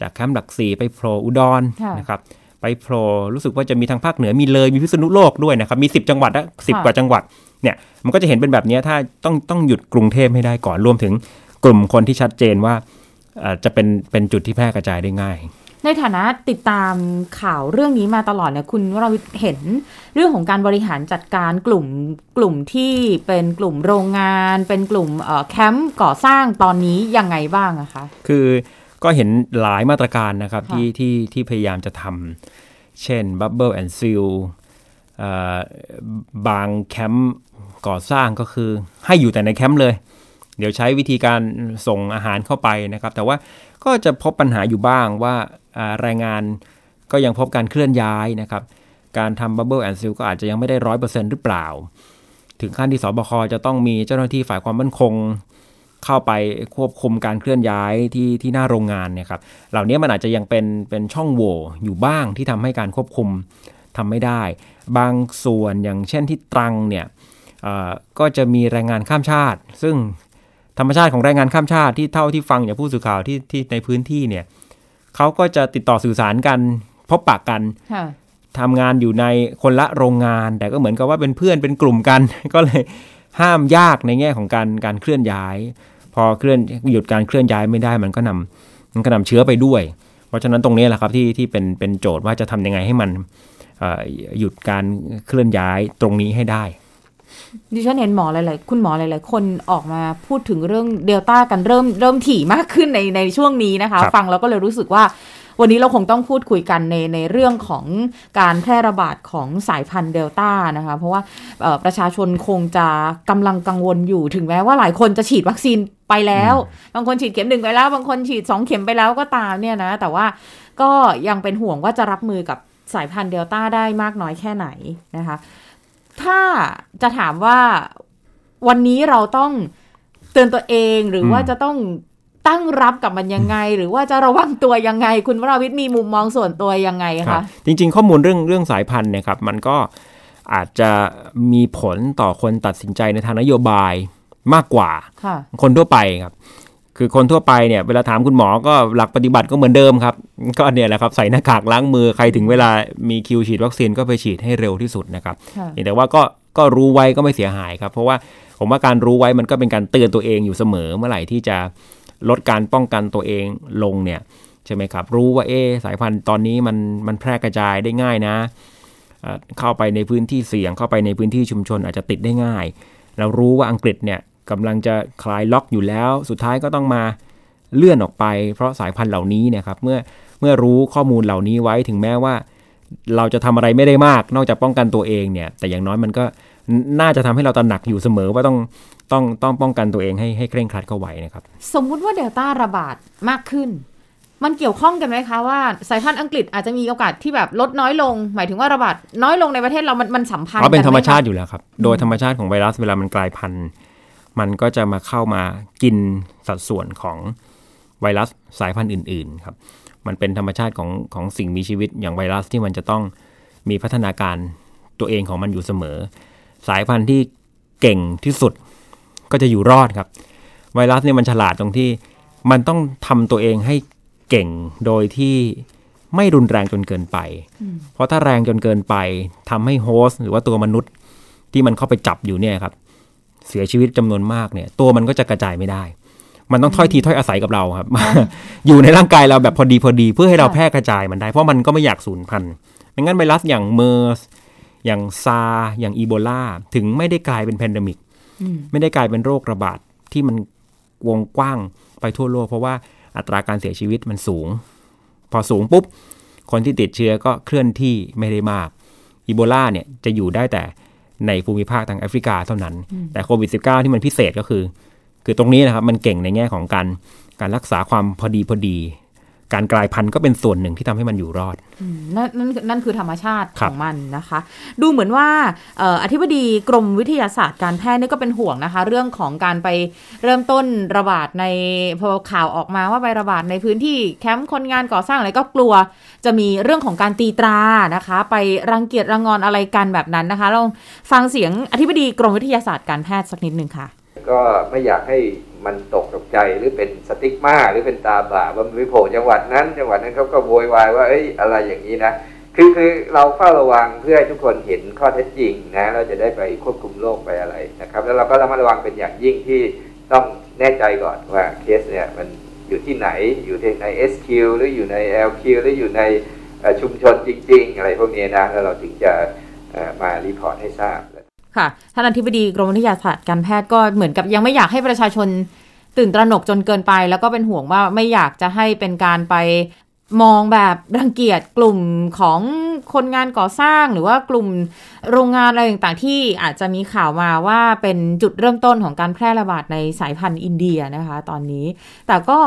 จากแคมป์หลักสี่ไปโผล่อุดรนะครับไปโผล่รู้สึกว่าจะมีทางภาคเหนือมีเลยมีพิษณุโลกด้วยนะครับ มี 10 จังหวัดละสิกว่าจังหวัด เนี่ยมันก็จะเห็นเป็นแบบนี้ถ้าต้องต้องหยุดกรุงเทพให้ได้ก่อนรวมถึงกลุ่มคนที่ชัดเจนว่าจะเป็นเป็นจุดที่แพร่กระจายได้ง่าย ในฐานะติดตามข่าวเรื่องนี้มาตลอดเนี่ยคุณวราวิทเห็นเรื่องของการบริหารจัดการกลุ่มกลุ่มที่เป็นกลุ่มโรงงาน เป็นกลุ่มแคมป์ก่อสร้างตอนนี้ยังไงบ้างอะคะคือก็เห็นหลายมาตรการนะครับที่ที่ที่พยายามจะทำเช่น Bubble and Seal บางแคมป์ ก่อสร้างก็คือให้อยู่แต่ในแคมป์เลย เดี๋ยวใช้วิธีการส่งอาหารเข้าไปนะครับ แต่ว่าก็จะพบปัญหาอยู่บ้างว่าแรงงานก็ยังพบการเคลื่อนย้ายนะครับ การทำ Bubble and Seal ก็อาจจะยังไม่ได้ร้อยเปอร์เซ็นต์หรือเปล่า ถึงขั้นที่สบคจะต้องมีเจ้าหน้าที่ฝ่ายความมั่นคงเข้าไปควบคุมการเคลื่อนย้ายที่ที่หน้าโรงงานเนี่ยครับ เหล่านี้มันอาจจะยังเป็นเป็นช่องโหว่อยู่บ้างที่ทำให้การควบคุมทำไม่ได้ บางส่วนอย่างเช่นที่ตรังเนี่ย ก็จะมีแรงงานข้ามชาติ ซึ่งธรรมชาติของแรงงานข้ามชาติที่เท่าที่ฟังจากผู้สื่อข่าวที่ที่ในพื้นที่เนี่ยเขาก็จะติดต่อสื่อสารกัน พบปะกันทำงานอยู่ในคนละโรงงาน แต่ก็เหมือนกับว่าเป็นเพื่อนเป็นกลุ่มกัน ก็เลยห้ามยากในแง่ของการการเคลื่อนย้าย พอเคลื่อนหยุดการเคลื่อนย้ายไม่ได้มันก็นำมันก็นำเชื้อไปด้วย เพราะฉะนั้นตรงนี้แหละครับที่ที่เป็นเป็นโจทย์ว่าจะทำยังไงให้มันหยุดการเคลื่อนย้ายตรงนี้ให้ได้ ดิฉันเห็นหมอหลายๆ คุณหมอหลาย ๆ คนออกมาพูดถึงเรื่องเดลต้ากันเริ่มเริ่มถี่มากขึ้นในในช่วงนี้นะคะ ฟังแล้วก็เลยรู้สึกว่า วันนี้เราคงต้องพูดคุยกันในในเรื่องของการแพร่ระบาดของสายพันธุ์เดลต้านะคะ เพราะว่าประชาชนคงจะกำลังกังวลอยู่ถึงแม้ว่าหลายคนจะฉีดวัคซีนไปแล้ว บางคนฉีดเข็มหนึ่งไปแล้ว บางคนฉีดสองเข็มไปแล้วก็ตามเนี่ยนะ แต่ว่าก็ยังเป็นห่วงว่าจะรับมือกับสายพันธุ์เดลต้าได้มากน้อยแค่ไหนนะคะ ถ้าจะถามว่าวันนี้เราต้องเตือนตัวเองหรือว่าจะต้องตั้งรับกับมันยังไง หรือว่าจะระวังตัวยังไง คุณวราวิทย์มีมุมมองส่วนตัวยังไงคะจริง ๆ ข้อมูลเรื่องเรื่องสายพันธุ์เนี่ยครับมันก็อาจจะมีผลต่อคนตัดสินใจในทางนโยบายมากกว่า คนทั่วไปครับ คือคนทั่วไปเนี่ยเวลาถามคุณหมอก็หลักปฏิบัติก็เหมือนเดิมครับ ก็เนี่ยแหละครับใส่หน้ากากล้างมือใครถึงเวลามีคิวฉีดวัคซีนก็ไปฉีดให้เร็วที่สุดนะครับแต่ว่าก็ก็รู้ไว้ก็ไม่เสียหายครับ เพราะว่าผมว่าการรู้ไว้มันก็เป็นการเตือนตัวเองอยู่เสมอเมื่อไหร่ที่จะลดการป้องกันตัวเองลงเนี่ยใช่ไหมครับ รู้ว่าเอสายพันธุ์ตอนนี้มันมันแพร่กระจายได้ง่ายนะ เข้าไปในพื้นที่เสี่ยงเข้าไปในพื้นที่ชุมชนอาจจะติดได้ง่าย เรารู้ว่าอังกฤษเนี่ย กำลังจะคลายล็อกอยู่แล้ว สุดท้ายก็ต้องมาเลื่อนออกไป เพราะสายพันธุ์เหล่านี้เนี่ยครับเมื่อเมื่อรู้ข้อมูลเหล่านี้ไว้ถึงแม้ว่า เราจะทำอะไรไม่ได้มาก นอกจากป้องกันตัวเองเนี่ย แต่อย่างน้อยมันก็น่าจะทำให้เราตระหนักอยู่เสมอว่าต้องต้องต้องป้องกันตัวเองให้ให้เคร่งครัดเข้าไว้นะครับ สมมุติว่าเดลต้าระบาดมากขึ้น มันเกี่ยวข้องกันไหมคะว่าสายพันธุ์อังกฤษอาจจะมีโอกาสที่แบบลดน้อยลง หมายถึงว่าระบาดน้อยลงในประเทศเรามันมันสัมพันธ์กันเป็นธรรมชาติอยู่แล้วครับ โดยธรรมชาติของไวรัสเวลามันกลายพันธุ์ มันก็จะมาเข้ามากินสัดส่วนของไวรัสสายพันธุ์อื่นๆครับ มันเป็นธรรมชาติของของสิ่งมีชีวิตอย่างไวรัสที่มันจะต้องมีพัฒนาการตัวเองของมันอยู่เสมอ สายพันธุ์ที่เก่งที่สุดก็จะอยู่รอดครับ ไวรัสเนี่ยมันฉลาดตรงที่มันต้องทำตัวเองให้เก่งโดยที่ไม่รุนแรงจนเกินไป เพราะถ้าแรงจนเกินไปทำให้โฮสต์หรือว่าตัวมนุษย์ที่มันเข้าไปจับอยู่เนี่ยครับ เสียชีวิตจำนวนมากเนี่ย ตัวมันก็จะกระจายไม่ได้ มันต้องถ้อยทีถ้อยอาศัยกับเราครับ อยู่ในร่างกายเราแบบพอดีพอดีเพื่อให้เราแพร่กระจายมันได้เพราะมันก็ไม่อยากสูญพันธุ์ไม่งั้นไวรัสอย่างเมอร์สอย่างซาอย่างอีโบลาถึงไม่ได้กลายเป็นแพนดมิกไม่ได้กลายเป็นโรคระบาดที่มันวงกว้างไปทั่วโลก เพราะว่าอัตราการเสียชีวิตมันสูง พอสูงปุ๊บ คนที่ติดเชื้อก็เคลื่อนที่ไม่ได้มากอีโบลาเนี่ยจะอยู่ได้แต่ ในภูมิภาคทางแอฟริกาเท่านั้น แต่โควิด -19 ที่มันพิเศษก็คือ คือตรงนี้นะครับมันเก่งในแง่ของการการรักษาความพอดีพอดี การกลายพันธุ์ก็เป็นส่วนหนึ่งที่ทำให้มันอยู่รอดอืมนั่นนั่นนั่นคือธรรมชาติคขรับองมันนะคะ ดูเหมือนว่าเอ่ออธิบดีกรมวิทยาศาสตร์การแพทย์นี่ก็เป็นห่วงนะคะ เรื่องของการไปเริ่มต้นระบาดในพอข่าวออกมาว่าไประบาดในพื้นที่แคมป์คนงานก่อสร้างอะไรก็กลัว จะมีเรื่องของการตีตรานะคะ ไปรังเกียจรังงอนอะไรกันแบบนั้นนะคะลองฟังเสียงอธิบดีกรมวิทยาศาสตร์การแพทย์สักนิดหนึ่งค่ะ ก็ไม่อยากให้ มันตกตกใจหรือเป็นสติ๊กมาหรือเป็นตาบาปว่ามันไปโผล่จังหวัดนั้น จังหวัดนั้นเขาก็โวยวายว่าเอ้ยอะไรอย่างนี้นะคือคือเราเฝ้าระวังเพื่อให้ทุกคนเห็นข้อเท็จจริงนะเราจะได้ไปควบคุมโรคไปอะไรนะครับ แล้วเราก็ระมัดระวังเป็นอย่างยิ่งที่ต้องแน่ใจก่อนว่าเคสเนี่ยมันอยู่ที่ไหนอยู่ที่ใน SQ หรืออยู่ใน LQ หรืออยู่ในชุมชนจริง ๆ อะไรพวกนี้นะแล้วเราถึงจะมา report ให้ทราบ ค่ะท่านอธิบดีกรมวิทยาศาสตร์การแพทย์ก็เหมือนกับยังไม่อยากให้ประชาชนตื่นตระหนกจนเกินไป แล้วก็เป็นห่วงว่าไม่อยากจะให้เป็นการไปมองแบบรังเกียจกลุ่มของคนงานก่อสร้างหรือว่ากลุ่มโรงงานอะไรต่างๆ ที่อาจจะมีข่าวมาว่าเป็นจุดเริ่มต้นของการแพร่ระบาดในสายพันธุ์อินเดียนะคะ ตอนนี้ แต่ก็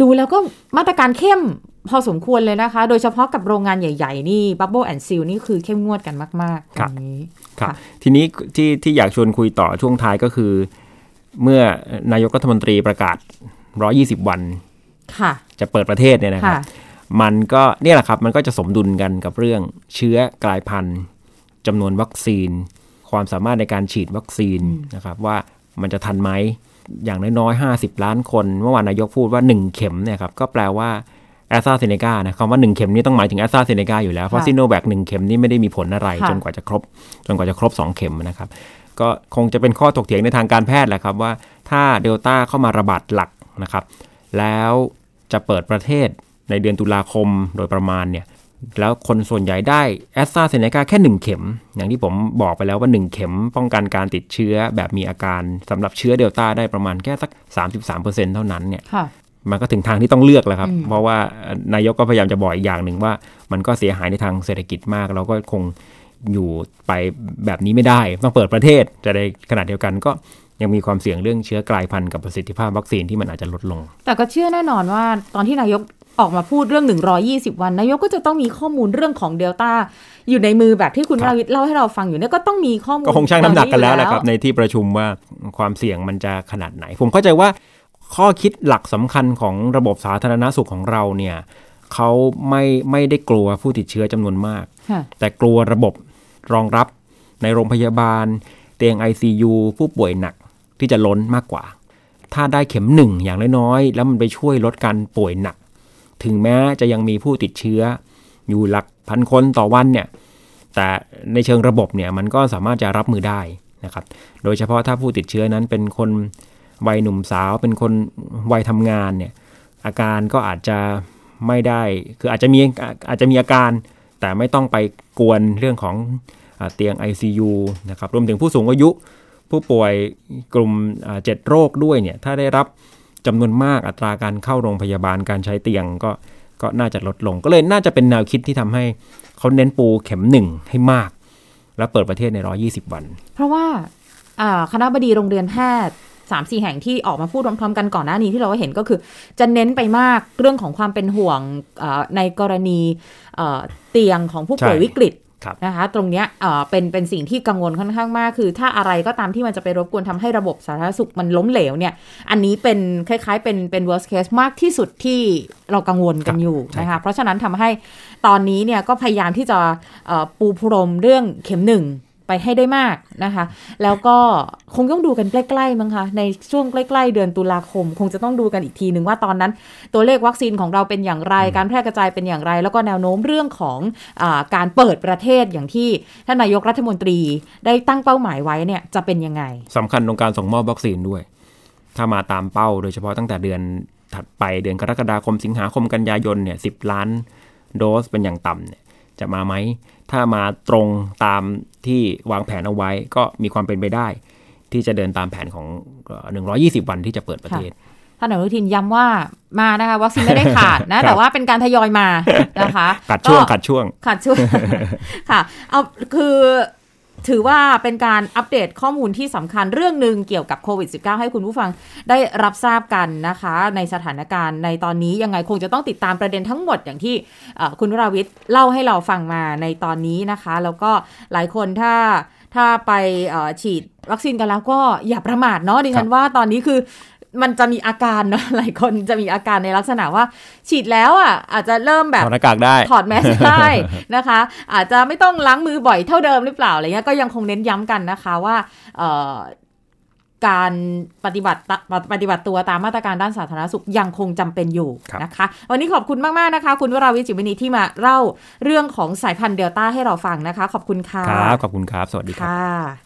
ดูแล้วก็มาตรการเข้มพอสมควรเลยนะคะ โดยเฉพาะกับโรงงานใหญ่ ๆ นี่ Bubble and Seal นี่คือเข้มงวดกันมากๆตรงนี้ ครับค่ะทีนี้ที่ที่อยากชวนคุยต่อช่วงท้ายก็คือ เมื่อนายกรัฐมนตรีประกาศ 120 วันค่ะ จะเปิดประเทศเนี่ยนะครับค่ะมันก็เนี่ยแหละครับ มันก็จะสมดุลกันกับเรื่องเชื้อกลายพันธุ์จำนวนวัคซีน ความสามารถในการฉีดวัคซีนนะครับว่ามันจะทันไหมอย่างน้อยๆ50 ล้านคน เมื่อวานนายกพูดว่า 1 เข็มเนี่ยครับก็แปลว่า แอสตราเซเนกานะคำว่า 1 เข็มนี่ต้องหมายถึงแอสตราเซเนกาอยู่แล้ว เพราะค่ะซิโนแวคหนึ่งเข็มนี่ไม่ได้มีผลอะไรค่ะจนกว่าจะครบ จนกว่าจะครบ 2 เข็มนะครับ ก็คงจะเป็นข้อถกเถียงในทางการแพทย์แหละครับว่าถ้าเดลต้าเข้ามาระบาดหลักนะครับ แล้วจะเปิดประเทศในเดือนตุลาคมโดยประมาณเนี่ยแล้วคนส่วนใหญ่ได้แอสตราเซเนกาแค่ 1 เข็ม อย่างที่ผมบอกไปแล้วว่า 1 เข็มป้องกันการติดเชื้อแบบมีอาการสำหรับเชื้อเดลต้าได้ประมาณแค่สัก 33%เท่านั้นเนี่ยค่ะ มันก็ถึงทางที่ต้องเลือกแล้วครับอืมเพราะว่านายกก็พยายามจะบอกอีกอย่างหนึ่งว่า มันก็เสียหายในทางเศรษฐกิจมาก เราก็คงอยู่ไปแบบนี้ไม่ได้ ต้องเปิดประเทศจะในขณะเดียวกันก็ยังมีความเสี่ยงเรื่องเชื้อกลายพันธุ์กับประสิทธิภาพวัคซีนที่มันอาจจะลดลง แต่ก็เชื่อแน่นอนว่าตอนที่นายกออกมาพูดเรื่อง 120 วัน นายกก็จะต้องมีข้อมูลเรื่องของเดลต้าอยู่ในมือแบบที่คุณครับราวิทย์เล่าให้เราฟังอยู่เนี่ยก็ต้องมีข้อมูลก็คงชั่งน้ำหนักกันแล้วเหนะครับในที่ประชุมว่าความเสี่ยงมันจะขนาดไหน ผมเข้าใจว่า ข้อคิดหลักสำคัญของระบบสาธารณสุขของเราเนี่ยเขาไม่ไม่ได้กลัวผู้ติดเชื้อจำนวนมากค่ะแต่กลัวระบบรองรับในโรงพยาบาล เตียง ICU ผู้ป่วยหนักที่จะล้นมากกว่า ถ้าได้เข็มหนึ่งอย่างน้อยๆ แล้วมันไปช่วยลดการป่วยหนัก ถึงแม้จะยังมีผู้ติดเชื้อ อยู่หลักพันคนต่อวันเนี่ย แต่ในเชิงระบบเนี่ยมันก็สามารถจะรับมือได้นะครับ โดยเฉพาะถ้าผู้ติดเชื้อนั้นเป็นคน วัยหนุ่มสาวเป็นคนวัยทำงานเนี่ยอาการก็อาจจะไม่ได้คืออาจจะมีอาจจะมีอาการ แต่ไม่ต้องไปกวนเรื่องของอเตียง ICU นะครับรวมถึงผู้สูงอายุผู้ป่วยกลุ่มเจ็ดโรคด้วยเนี่ยถ้าได้รับจำนวนมากอัตราการเข้าโรงพยาบาลการใช้เตียงก็ก็น่าจะลดลง ก็เลยน่าจะเป็นแนวคิดที่ทำให้เขาเน้นปูเข็มหนึ่งให้มาก แล้วเปิดประเทศใน 120 วัน เพราะว่าคณะบดีโรงเรียนแพทย์ สามสี่แห่งที่ออกมาพูดพร้อมๆกันก่อนหน้านี้ที่เราเห็นก็คือ จะเน้นไปมากเรื่องของความเป็นห่วงอ่าในกรณีเอ่อเตียงของผู้ป่วยใช่วิกฤตครับนะคะตรงเนี้ยเอ่อเป็นเป็นสิ่งที่กังวลค่อนข้างมาก คือถ้าอะไรก็ตามที่มันจะไปรบกวนทำให้ระบบสาธารณสุขมันล้มเหลวเนี่ย อันนี้เป็นคล้ายๆ เป็นเป็น worst case มากที่สุดที่เรากังวลกันอยู่ใช่นะครัคะบเพราะฉะนั้นทำให้ตอนนี้เนี่ยก็พยายามที่จะเอ่อปูพรมเรื่องเข็มหนึ่ง ไปให้ได้มากนะคะ แล้วก็คงต้องดูกันใกล้ๆมั้งคะ ในช่วงใกล้ๆ เดือนตุลาคม คงจะต้องดูกันอีกทีหนึ่งว่าตอนนั้น ตัวเลขวัคซีนของเราเป็นอย่างไร การแพร่กระจายเป็นอย่างไร แล้วก็แนวโน้มเรื่องของอาการเปิดประเทศอย่างที่ท่านนายกรัฐมนตรีได้ตั้งเป้าหมายไว้เนี่ยจะเป็นยังไงสำคัญตรงการส่งมอบวัคซีนด้วย ถ้ามาตามเป้าโดยเฉพาะตั้งแต่เดือนถัดไปเดือนกรกฎาคมสิงหาคมกันยายนเนี่ยสิล้านโดสเป็นอย่างต่ำเนี่ยจะมาไหม ถ้ามาตรงตามที่วางแผนเอาไว้ ก็มีความเป็นไปได้ ที่จะเดินตามแผนของเอ่อ120 วันที่จะเปิดประเทศท่านอนุทินย้ำว่ามานะคะวัคซีนไม่ได้ขาดนะ แต่ว่าเป็นการทยอยมานะคะขัดช่วงก็ขัดช่วงขาดช่วงค่ะเอาคือ ถือว่าเป็นการอัปเดตข้อมูลที่สำคัญเรื่องหนึ่งเกี่ยวกับโควิด -19 ให้คุณผู้ฟังได้รับทราบกันนะคะ ในสถานการณ์ในตอนนี้ยังไงคงจะต้องติดตามประเด็นทั้งหมดอย่างที่คุณวราวิทย์เล่าให้เราฟังมาในตอนนี้นะคะ แล้วก็หลายคนถ้าถ้าไปฉีดวัคซีนกันแล้วก็อย่าประมาทเนาะดิฉันว่าตอนนี้คือ มันจะมีอาการเนาะหลายคนจะมีอาการในลักษณะว่า ฉีดแล้วอะอาจจะเริ่มแบบถอดหน้ากากได้ถอดแมสได้นะคะ อาจจะไม่ต้องล้างมือบ่อยเท่าเดิมหรือเปล่าอะไรเงี้ยก็ยังคงเน้นย้ำกันนะคะว่าเอ่อการปฏิบัติตะปฏิบัติตัวตามมาตรการด้านสาธารณสุขยังคงจำเป็นอยู่ครับนะคะ วันนี้ขอบคุณมาก ๆ นะคะ คุณวราวิจิตรวินีที่มาเล่าเรื่องของสายพันธุ์เดลต้าให้เราฟังนะคะ ขอบคุณค่ะครับขอบคุณครับ สวัสดีครับค่ะ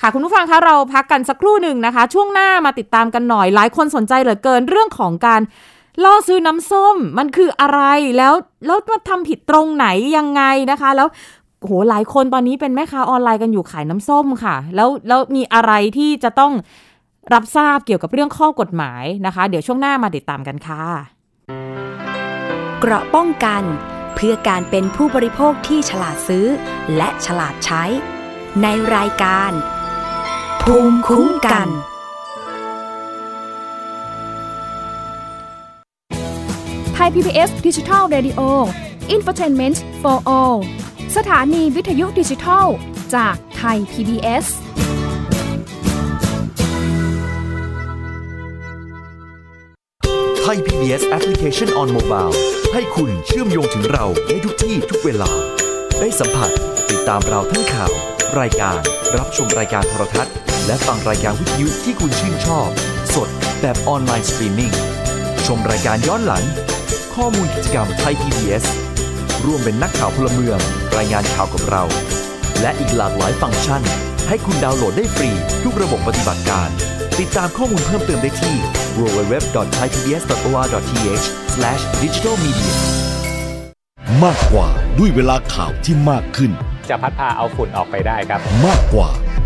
ค่ะคุณผู้ฟังคะเราพักกันสักครู่หนึ่งนะคะ ช่วงหน้ามาติดตามกันหน่อย หลายคนสนใจเหลือเกินเรื่องของการล่อซื้อน้ำส้มมันคืออะไรแล้วแล้วมาทำผิดตรงไหนยังไงนะคะ แล้วโหหลายคนตอนนี้เป็นแม่ค้าออนไลน์กันอยู่ขายน้ำส้มค่ะ แล้วแล้วมีอะไรที่จะต้องรับทราบเกี่ยวกับเรื่องข้อกฎหมายนะคะ เดี๋ยวช่วงหน้ามาติดตามกันค่ะเกราะป้องกันเพื่อการเป็นผู้บริโภคที่ฉลาดซื้อ และฉลาดใช้ ในรายการ ภูมิคุ้มกัน ไทย PBS ดิจิทัล Radio Infotainment for All สถานีวิทยุดิจิทัล จากไทย PBS ไทย PBS Application on Mobile ให้คุณเชื่อมโยงถึงเราในทุกที่ทุกเวลา ได้สัมผัสติดตามเราทั้งข่าว รายการ รับชมรายการโทรทัศน์ และฟังรายการวิทยุที่คุณชื่นชอบ สดแบบออนไลน์สตรีมมิ่ง ชมรายการย้อนหลัง ข้อมูลกิจกรรมไทย PBS ร่วมเป็นนักข่าวพลเมือง รายงานข่าวกับเรา และอีกหลากหลายฟังก์ชัน ให้คุณดาวน์โหลดได้ฟรี ทุกระบบปฏิบัติการ ติดตามข้อมูลเพิ่มเติมได้ที่ www.thaipbs.or.th/digitalmedia มากกว่าด้วยเวลาข่าวที่มากขึ้น จะพัดพาเอาฝุ่นออกไปได้ครับ มากกว่า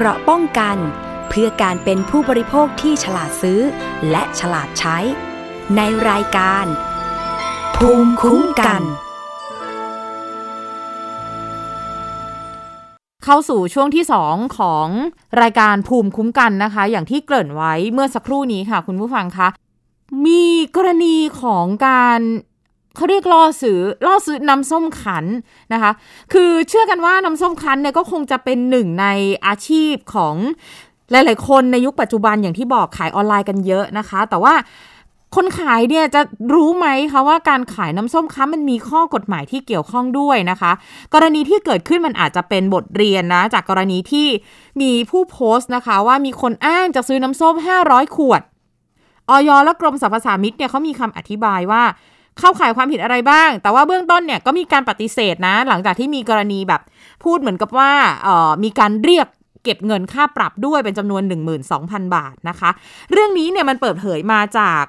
เกราะป้องกัน เพื่อการเป็นผู้บริโภคที่ฉลาดซื้อ และฉลาดใช้ ในรายการ ภูมิคุ้มกัน เข้าสู่ช่วงที่ 2 ของรายการภูมิคุ้มกันนะคะ อย่างที่เกริ่นไว้เมื่อสักครู่นี้ค่ะ คุณผู้ฟังคะมีกรณีของการ เขาเรียกล่อซื้อล่อซื้อน้ำส้มขันนะคะ คือเชื่อกันว่าน้ำส้มคั้นเนี่ยก็คงจะเป็นหนึ่งในอาชีพของหลาย ๆ คนในยุคปัจจุบันอย่างที่บอกขายออนไลน์กันเยอะนะคะ แต่ว่าคนขายเนี่ยจะรู้ไหมคะว่าการขายน้ำส้มคั้นมันมีข้อกฎหมายที่เกี่ยวข้องด้วยนะคะ กรณีที่เกิดขึ้นมันอาจจะเป็นบทเรียนนะ จากกรณีที่มีผู้โพสต์นะคะ ว่ามีคนอ้างจะซื้อน้ำส้ม 500 ขวดออยและกรมสรรพสามิตเนี่ยเขามีคำอธิบายว่า เข้าข่ายความผิดอะไรบ้าง แต่ว่าเบื้องต้นเนี่ยก็มีการปฏิเสธนะ หลังจากที่มีกรณีแบบพูดเหมือนกับว่าเอ่อมีการเรียกเก็บเงินค่าปรับด้วยเป็นจำนวน 12,000 บาทนะคะ เรื่องนี้เนี่ยมันเปิดเผยมาจาก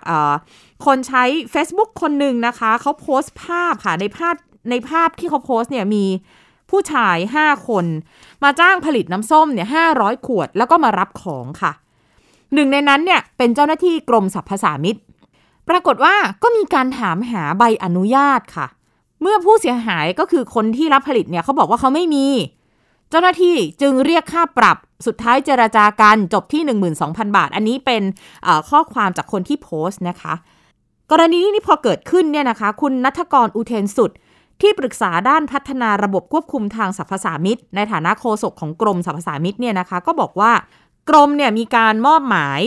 คนใช้ Facebook คนหนึ่งนะคะ เขาโพสต์ภาพค่ะในภาพในภาพที่เขาโพสต์เนี่ยมีผู้ชาย 5 คน มาจ้างผลิตน้ำส้มเนี่ย500 ขวด แล้วก็มารับของค่ะ หนึ่งในนั้นเนี่ยเป็นเจ้าหน้าที่กรมสรรพสามิต ปรากฏว่าก็มีการถามหาใบอนุญาตค่ะ เมื่อผู้เสียหายก็คือคนที่รับผลิตเนี่ยเขาบอกว่าเขาไม่มี เจ้าหน้าที่จึงเรียกค่าปรับสุดท้ายเจราจากันจบที่ 12,000 บาท อันนี้เป็นข้อความจากคนที่โพสต์นะคะ กรณีนี้พอเกิดขึ้นเนี่ยนะคะ คุณนัทกรอุเทนสุดที่ปรึกษาด้านพัฒนาระบบควบคุมทางสรรพสามิตในฐานะโฆษกของกรมสรรพสามิตเนี่ยนะคะ ก็บอกว่ากรมเนี่ยมีการมอบหมาย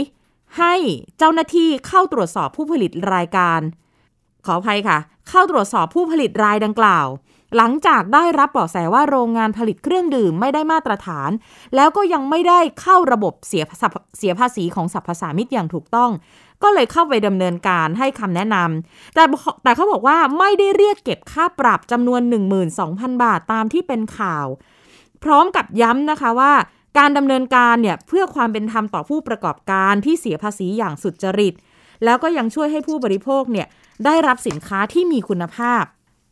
ให้เจ้าหน้าที่เข้าตรวจสอบผู้ผลิตรายการ ขออภัยค่ะ เข้าตรวจสอบผู้ผลิตรายดังกล่าว หลังจากได้รับเบาะแสว่าโรงงานผลิตเครื่องดื่มไม่ได้มาตรฐาน แล้วก็ยังไม่ได้เข้าระบบเสียเสียภาษีของสรรพสามิตอย่างถูกต้อง ก็เลยเข้าไปดำเนินการให้คำแนะนำแต่แต่เขาบอกว่าไม่ได้เรียกเก็บค่าปรับจำนวน 12,000 บาทตามที่เป็นข่าว พร้อมกับย้ำนะคะว่า การดำเนินการเนี่ยเพื่อความเป็นธรรมต่อผู้ประกอบการที่เสียภาษีอย่างสุจริต แล้วก็ยังช่วยให้ผู้บริโภคเนี่ยได้รับสินค้าที่มีคุณภาพ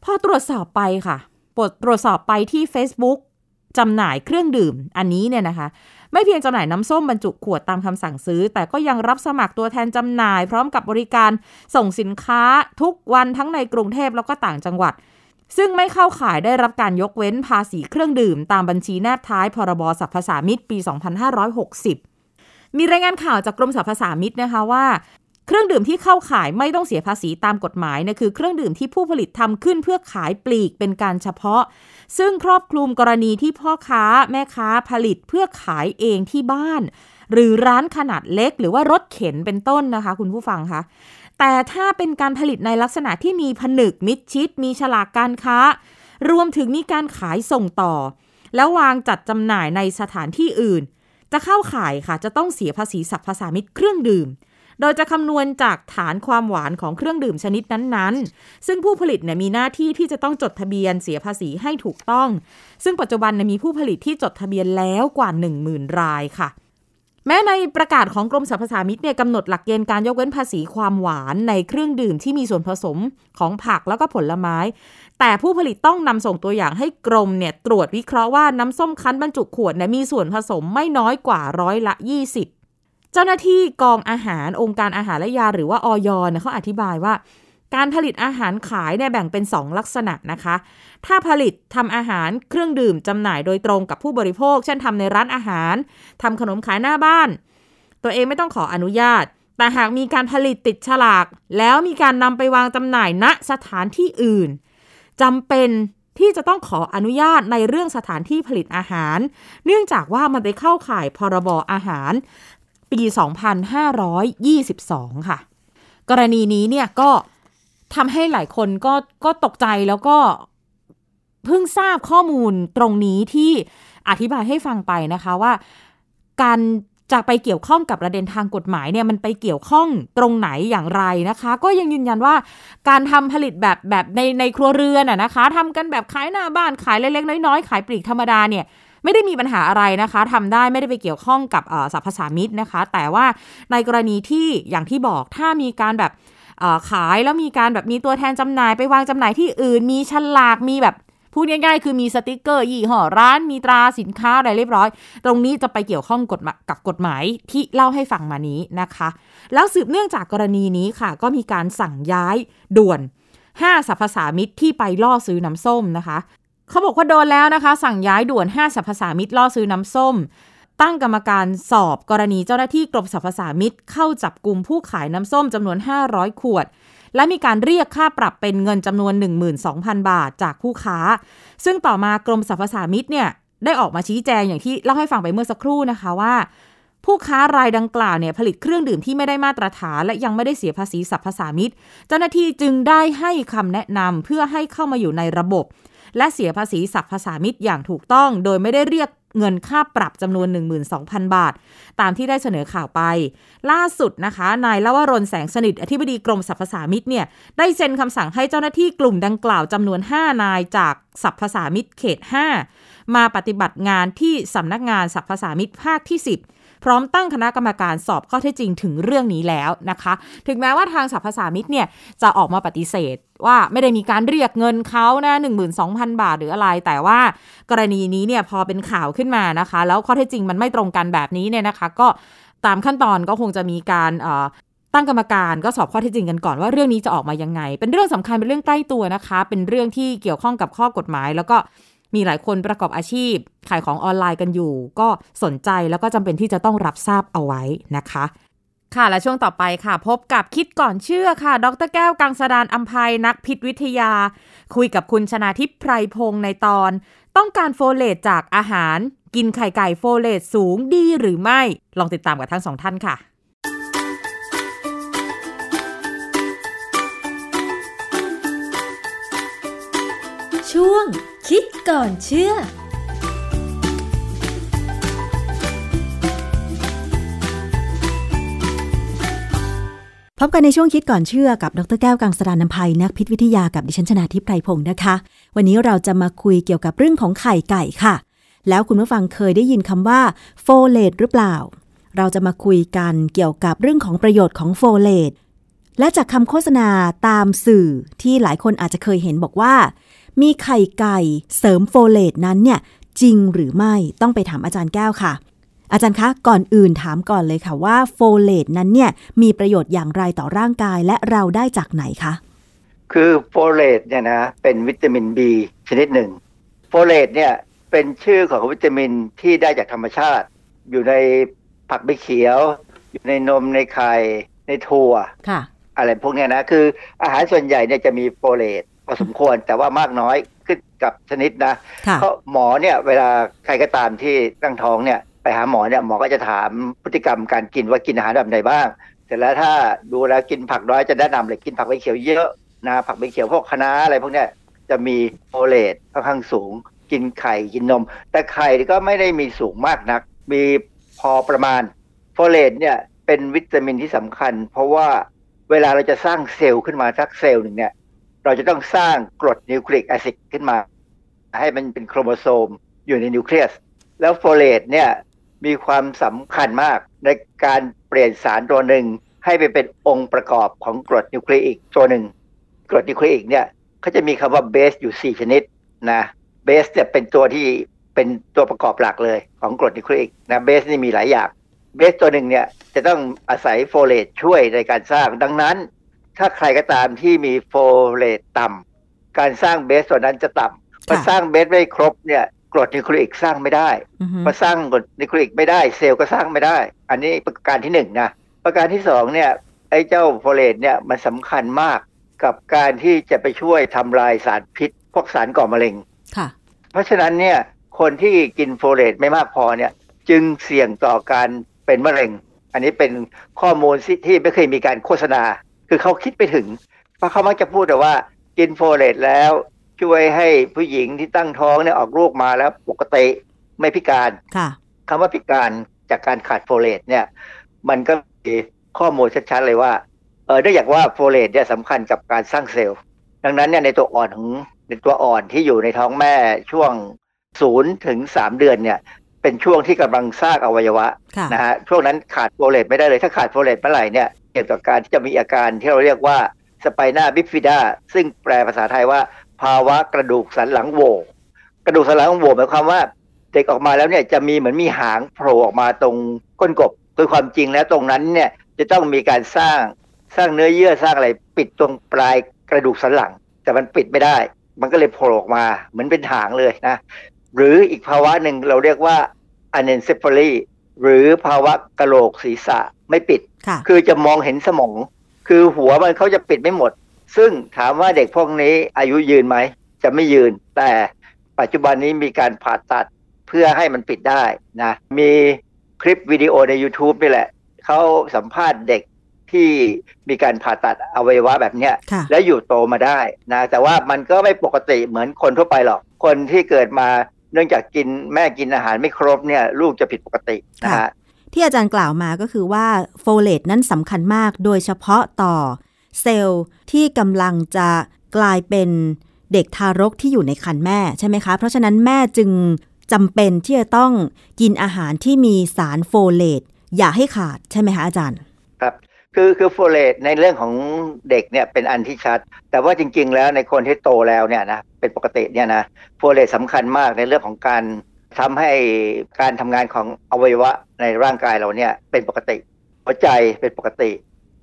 พอตรวจสอบไปค่ะปดตรวจสอบไปที่ Facebook จำหน่ายเครื่องดื่มอันนี้เนี่ยนะคะ ไม่เพียงจำหน่ายน้ำส้มบรรจุขวดตามคำสั่งซื้อ แต่ก็ยังรับสมัครตัวแทนจำหน่าย พร้อมกับบริการส่งสินค้าทุกวันทั้งในกรุงเทพแล้วก็ต่างจังหวัด ซึ่งไม่เข้าข่ายได้รับการยกเว้นภาษีเครื่องดื่ม ตามบัญชีแนบท้ายพรบสรรพสามิตปี 2560 มีรายงานข่าวจากกรมสรรพสามิตนะคะว่า เครื่องดื่มที่เข้าขายไม่ต้องเสียภาษีตามกฎหมายนะคือเครื่องดื่มที่ผู้ผลิตทำขึ้นเพื่อขายปลีกเป็นการเฉพาะ ซึ่งครอบคลุมกรณีที่พ่อค้าแม่ค้าผลิตเพื่อขายเองที่บ้าน หรือร้านขนาดเล็ก หรือว่ารถเข็นเป็นต้นนะคะ คุณผู้ฟังคะ แต่ถ้าเป็นการผลิตในลักษณะที่มีผนึกมิดชิด มีฉลากการค้า รวมถึงมีการขายส่งต่อ แล้ววางจัดจำหน่ายในสถานที่อื่น จะเข้าขายค่ะจะต้องเสียภาษีสรรพสามิตเครื่องดื่ม โดยจะคำนวณจากฐานความหวานของเครื่องดื่มชนิดนั้นๆ ซึ่งผู้ผลิตเนี่ยมีหน้าที่ที่จะต้องจดทะเบียนเสียภาษีให้ถูกต้อง ซึ่งปัจจุบันมีผู้ผลิตที่จดทะเบียนแล้วกว่า 10,000 รายค่ะ แม้ในประกาศของกรมสรรพสามิตเนี่ยกำหนดหลักเกณฑ์การยกเว้นภาษีความหวานในเครื่องดื่มที่มีส่วนผสมของผักแล้วก็ผลไม้ แต่ผู้ผลิตต้องนำส่งตัวอย่างให้กรมเนี่ยตรวจวิเคราะห์ว่าน้ำส้มคั้นบรรจุขวดเนี่ยมีส่วนผสมไม่น้อยกว่าร้อยละ 20 เจ้าหน้าที่กองอาหารองค์การอาหารและยาหรือว่าออยเนี่ยเขาอธิบายว่า การผลิตอาหารขายเนี่ยแบ่งเป็น 2 ลักษณะนะคะ ถ้าผลิตทำอาหารเครื่องดื่มจำหน่ายโดยตรงกับผู้บริโภค เช่นทำในร้านอาหารทำขนมขายหน้าบ้าน ตัวเองไม่ต้องขออนุญาต แต่หากมีการผลิตติดฉลาก แล้วมีการนำไปวางจำหน่ายณสถานที่อื่นจำเป็นที่จะต้องขออนุญาตในเรื่องสถานที่ผลิตอาหาร เนื่องจากว่ามันไปเข้าข่ายพรบอาหาร ปี 2522 ค่ะ กรณีนี้เนี่ยก็ ทำให้หลายคนก็ก็ตกใจแล้วก็เพิ่งทราบข้อมูลตรงนี้ที่อธิบายให้ฟังไปนะคะว่า การจะไปเกี่ยวข้องกับประเด็นทางกฎหมายเนี่ยมันไปเกี่ยวข้องตรงไหนอย่างไรนะคะ ก็ยังยืนยันว่าการทำผลิตแบบแบบในในครัวเรือนอะนะคะทำกันแบบขายหน้าบ้านขายเล็กๆน้อยๆขายปลีกธรรมดาเนี่ยไม่ได้มีปัญหาอะไรนะคะทำได้ไม่ได้ไปเกี่ยวข้องกับสรรพสามิตนะคะ แต่ว่าในกรณีที่อย่างที่บอกถ้ามีการแบบ ขายแล้วมีการแบบมีตัวแทนจำหน่ายไปวางจำหน่ายที่อื่น มีฉลากมีแบบพูดง่ายๆ คือมีสติกเกอร์ยี่ห้อร้านมีตราสินค้าอะไรเรียบร้อย ตรงนี้จะไปเกี่ยวข้องกฎกับกฎหมายที่เล่าให้ฟังมานี้นะคะ แล้วสืบเนื่องจากกรณีนี้ค่ะ ก็มีการสั่งย้ายด่วน 5สรรพสามิตที่ไปล่อซื้อน้ำส้มนะคะ เขาบอกว่าโดนแล้วนะคะ สั่งย้ายด่วน 5สรรพสามิตล่อซื้อน้ำส้ม ตั้งกรรมการสอบกรณีเจ้าหน้าที่กรมสรรพสามิตเข้าจับกลุ่มผู้ขายน้ำส้มจำนวน 500 ขวด และมีการเรียกค่าปรับเป็นเงินจำนวน 12,000 บาทจากผู้ค้า ซึ่งต่อมากรมสรรพสามิตเนี่ยได้ออกมาชี้แจงอย่างที่เล่าให้ฟังไปเมื่อสักครู่นะคะว่า ผู้ค้ารายดังกล่าวเนี่ยผลิตเครื่องดื่มที่ไม่ได้มาตรฐาน และยังไม่ได้เสียภาษีสรรพสามิตเจ้าหน้าที่จึงได้ให้คำแนะนำเพื่อให้เข้ามาอยู่ในระบบและเสียภาษีสรรพสามิตอย่างถูกต้อง โดยไม่ได้เรียก เงินค่าปรับจำนวน 12,000 บาท ตามที่ได้เสนอข่าวไป ล่าสุดนะคะนายลวรนแสงสนิทอธิบดีกรมสรรพสามิตเนี่ยได้เซ็นคำสั่งให้เจ้าหน้าที่กลุ่มดังกล่าวจำนวน 5 นายจากสรรพสามิตเขต 5 มาปฏิบัติงานที่สำนักงานสรรพสามิตภาคที่ 10 พร้อมตั้งคณะกรรมการสอบข้อเท็จจริงถึงเรื่องนี้แล้วนะคะ ถึงแม้ว่าทางสรรพสามิตเนี่ยจะออกมาปฏิเสธว่าไม่ได้มีการเรียกเงินเขานะ12,000 บาทหรืออะไร แต่ว่ากรณีนี้เนี่ยพอเป็นข่าวขึ้นมานะคะ แล้วข้อเท็จจริงมันไม่ตรงกันแบบนี้เนี่ยนะคะ ก็ตามขั้นตอนก็คงจะมีการตั้งกรรมการก็สอบข้อเท็จจริงกันก่อนว่าเรื่องนี้จะออกมายังไง เป็นเรื่องสำคัญเป็นเรื่องใกล้ตัวนะคะ เป็นเรื่องที่เกี่ยวข้องกับข้อกฎหมาย แล้วก็ มีหลายคนประกอบอาชีพ ขายของออนไลน์กันอยู่ ก็สนใจแล้วก็จำเป็นที่จะต้องรับทราบเอาไว้นะคะ ค่ะและช่วงต่อไปค่ะ พบกับคิดก่อนเชื่อค่ะ ดรแก้วกังสดานอัมภัยนักพิษวิทยา คุยกับคุณชนาทิพย์ไพรพงศ์ในตอน ต้องการโฟเลตจากอาหาร กินไข่ไก่โฟเลตสูงดีหรือไม่ ลองติดตามกับทั้งสองท่านค่ะ ช่วง คิดก่อนเชื่อพบกันในช่วงคิดก่อนเชื่อกับดรแก้วกังสดานนภัยนักพิษวิทยากับดิฉันชนาทิพไพรพงศ์นะคะ วันนี้เราจะมาคุยเกี่ยวกับเรื่องของไข่ไก่ค่ะ แล้วคุณผู้ฟังเคยได้ยินคำว่าโฟเลตหรือเปล่า เราจะมาคุยกันเกี่ยวกับเรื่องของประโยชน์ของโฟเลตและจากคำโฆษณาตามสื่อที่หลายคนอาจจะเคยเห็นบอกว่า มีไข่ไก่เสริมโฟเลตนั้นเนี่ยจริงหรือไม่ต้องไปถามอาจารย์แก้วค่ะ อาจารย์คะก่อนอื่นถามก่อนเลยค่ะว่าโฟเลตนั้นเนี่ยมีประโยชน์อย่างไรต่อร่างกายและเราได้จากไหนคะคือโฟเลตเนี่ยนะเป็นวิตามิน B ชนิดหนึ่งโฟเลตเนี่ยเป็นชื่อของวิตามินที่ได้จากธรรมชาติ อยู่ในผักใบเขียว อยู่ในนมในไข่ในถั่วค่ะ อะไรพวกเนี้ยนะคืออาหารส่วนใหญ่เนี่ยจะมีโฟเลตพ อสมควรแต่ว่ามากน้อยขึ้นกับชนิดนะค่ะเพราะหมอเนี่ยเวลาใครก็ตามที่ตั้งท้องเนี่ยไปหาหมอเนี่ยหมอก็จะถามพฤติกรรมการกินว่ากินอาหารแบบไหนบ้าง เสร็จแล้วถ้าดูแล้วกินผักน้อยจะแนะนำเลยกินผักใบเขียวเยอะนะผักใบเขียวพวกคะน้าอะไรพวกเนี้ยจะมีโฟเลตค่อนข้างสูง กินไข่กินนม แต่ไข่ก็ไม่ได้มีสูงมากนัก มีพอประมาณโฟเลตเนี่ยเป็นวิตามินที่สำคัญ เพราะว่าเวลาเราจะสร้างเซลล์ขึ้นมาสักเซลล์หนึ่งเนี่ย เราจะต้องสร้างกรด nucleic acid ขึ้นมา ให้มันเป็นโครโมโซมอยู่ในนิวเคลียส แล้วโฟเลตเนี่ยมีความสำคัญมากในการเปลี่ยนสารตัวหนึ่งให้ไปเป็นองค์ประกอบของกรดนิวคลีอิกตัวหนึ่งกรดนิวคลีอิกเนี่ยเขาจะมีคำว่าเบสอยู่ 4 ชนิดนะเบสเนี่ยเป็นตัวที่เป็นตัวประกอบหลักเลยของกรดนิวคลีอิกนะเบสนี่มีหลายอย่างเบสตัวหนึ่งเนี่ยจะต้องอาศัยโฟเลตช่วยในการสร้างดังนั้น ถ้าใครก็ตามที่มีโฟเลตต่ำการสร้างเบสตัวนั้นจะต่ำพอสร้างเบสไม่ครบเนี่ยกรดนิวคลีอิกสร้างไม่ได้พอสร้างกรดนิวคลีอิกไม่ได้ เซลล์ก็สร้างไม่ได้ อันนี้ประการที่หนึ่งนะประการที่สองเนี่ยไอ้เจ้าโฟเลตเนี่ยมันสำคัญมากกับการที่จะไปช่วยทำลายสารพิษ พวกสารก่อมะเร็งค่ะเพราะฉะนั้นเนี่ยคนที่กินโฟเลตไม่มากพอเนี่ยจึงเสี่ยงต่อการเป็นมะเร็ง อันนี้เป็นข้อมูลที่ไม่เคยมีการโฆษณา คือเขาคิดไปถึง เพราะเขามักจะพูดแต่ว่ากินโฟเลตแล้วช่วยให้ผู้หญิงที่ตั้งท้องเนี่ยออกลูกมาแล้วปกติไม่พิการค่ะคำว่าพิการจากการขาดโฟเลตเนี่ย มันก็มีข้อมูลชัดๆเลยว่าเออได้อยากว่าโฟเลตเนี่ยสำคัญกับการสร้างเซลล์ ดังนั้นเนี่ยในตัวอ่อนของในตัวอ่อนที่อยู่ในท้องแม่ช่วงศูนย์ถึงสามเดือนเนี่ย เป็นช่วงที่กำลังสร้างอวัยวะค่ะนะฮะช่วงนั้นขาดโฟเลตไม่ได้เลยถ้าขาดโฟเลตเมื่อไหร่เนี่ย เกี่ยวกับการที่จะมีอาการที่เราเรียกว่า spina bifida ซึ่งแปลภาษาไทยว่า ภาวะกระดูกสันหลังโหว่กระดูกสันหลังโหว่หมายความว่าเด็กออกมาแล้วเนี่ยจะมีเหมือนมีหางโผล่ออกมาตรงก้นกบโดยความจริงแล้วตรงนั้นเนี่ยจะต้องมีการสร้างสร้างเนื้อเยื่อสร้างอะไรปิดตรงปลายกระดูกสันหลัง แต่มันปิดไม่ได้ มันก็เลยโผล่ออกมาเหมือนเป็นหางเลยนะ หรืออีกภาวะหนึ่งเราเรียกว่า anencephaly หรือภาวะกระโหลกศีรษะไม่ปิดค่ะคือจะมองเห็นสมอง คือหัวมันเขาจะปิดไม่หมด ซึ่งถามว่าเด็กพวกนี้อายุยืนไหม จะไม่ยืน แต่ปัจจุบันนี้มีการผ่าตัดเพื่อให้มันปิดได้นะ มีคลิปวิดีโอใน YouTube นี่แหละ เขาสัมภาษณ์เด็กที่มีการผ่าตัดอวัยวะแบบเนี้ยค่ะแล้วอยู่โตมาได้นะแต่ว่ามันก็ไม่ปกติเหมือนคนทั่วไปหรอก คนที่เกิดมา เนื่องจากกินแม่กินอาหารไม่ครบเนี่ยลูกจะผิดปกตินะฮะที่อาจารย์กล่าวมาก็คือว่าโฟเลตนั้นสำคัญมากโดยเฉพาะต่อเซลล์ที่กำลังจะกลายเป็นเด็กทารกที่อยู่ในครรภ์แม่ใช่ไหมคะ เพราะฉะนั้นแม่จึงจำเป็นที่จะต้องกินอาหารที่มีสารโฟเลตอย่าให้ขาดใช่ไหมคะอาจารย์ ครับ คือคือโฟเลตในเรื่องของเด็กเนี่ยเป็นอันที่ชัด แต่ว่าจริง ๆ แล้วในคนที่โตแล้วเนี่ยนะเป็นปกติเนี่ยนะโฟเลตสำคัญมากในเรื่องของการทำให้การทำงานของอวัยวะในร่างกายเราเนี่ยเป็นปกติ หัวใจเป็นปกติ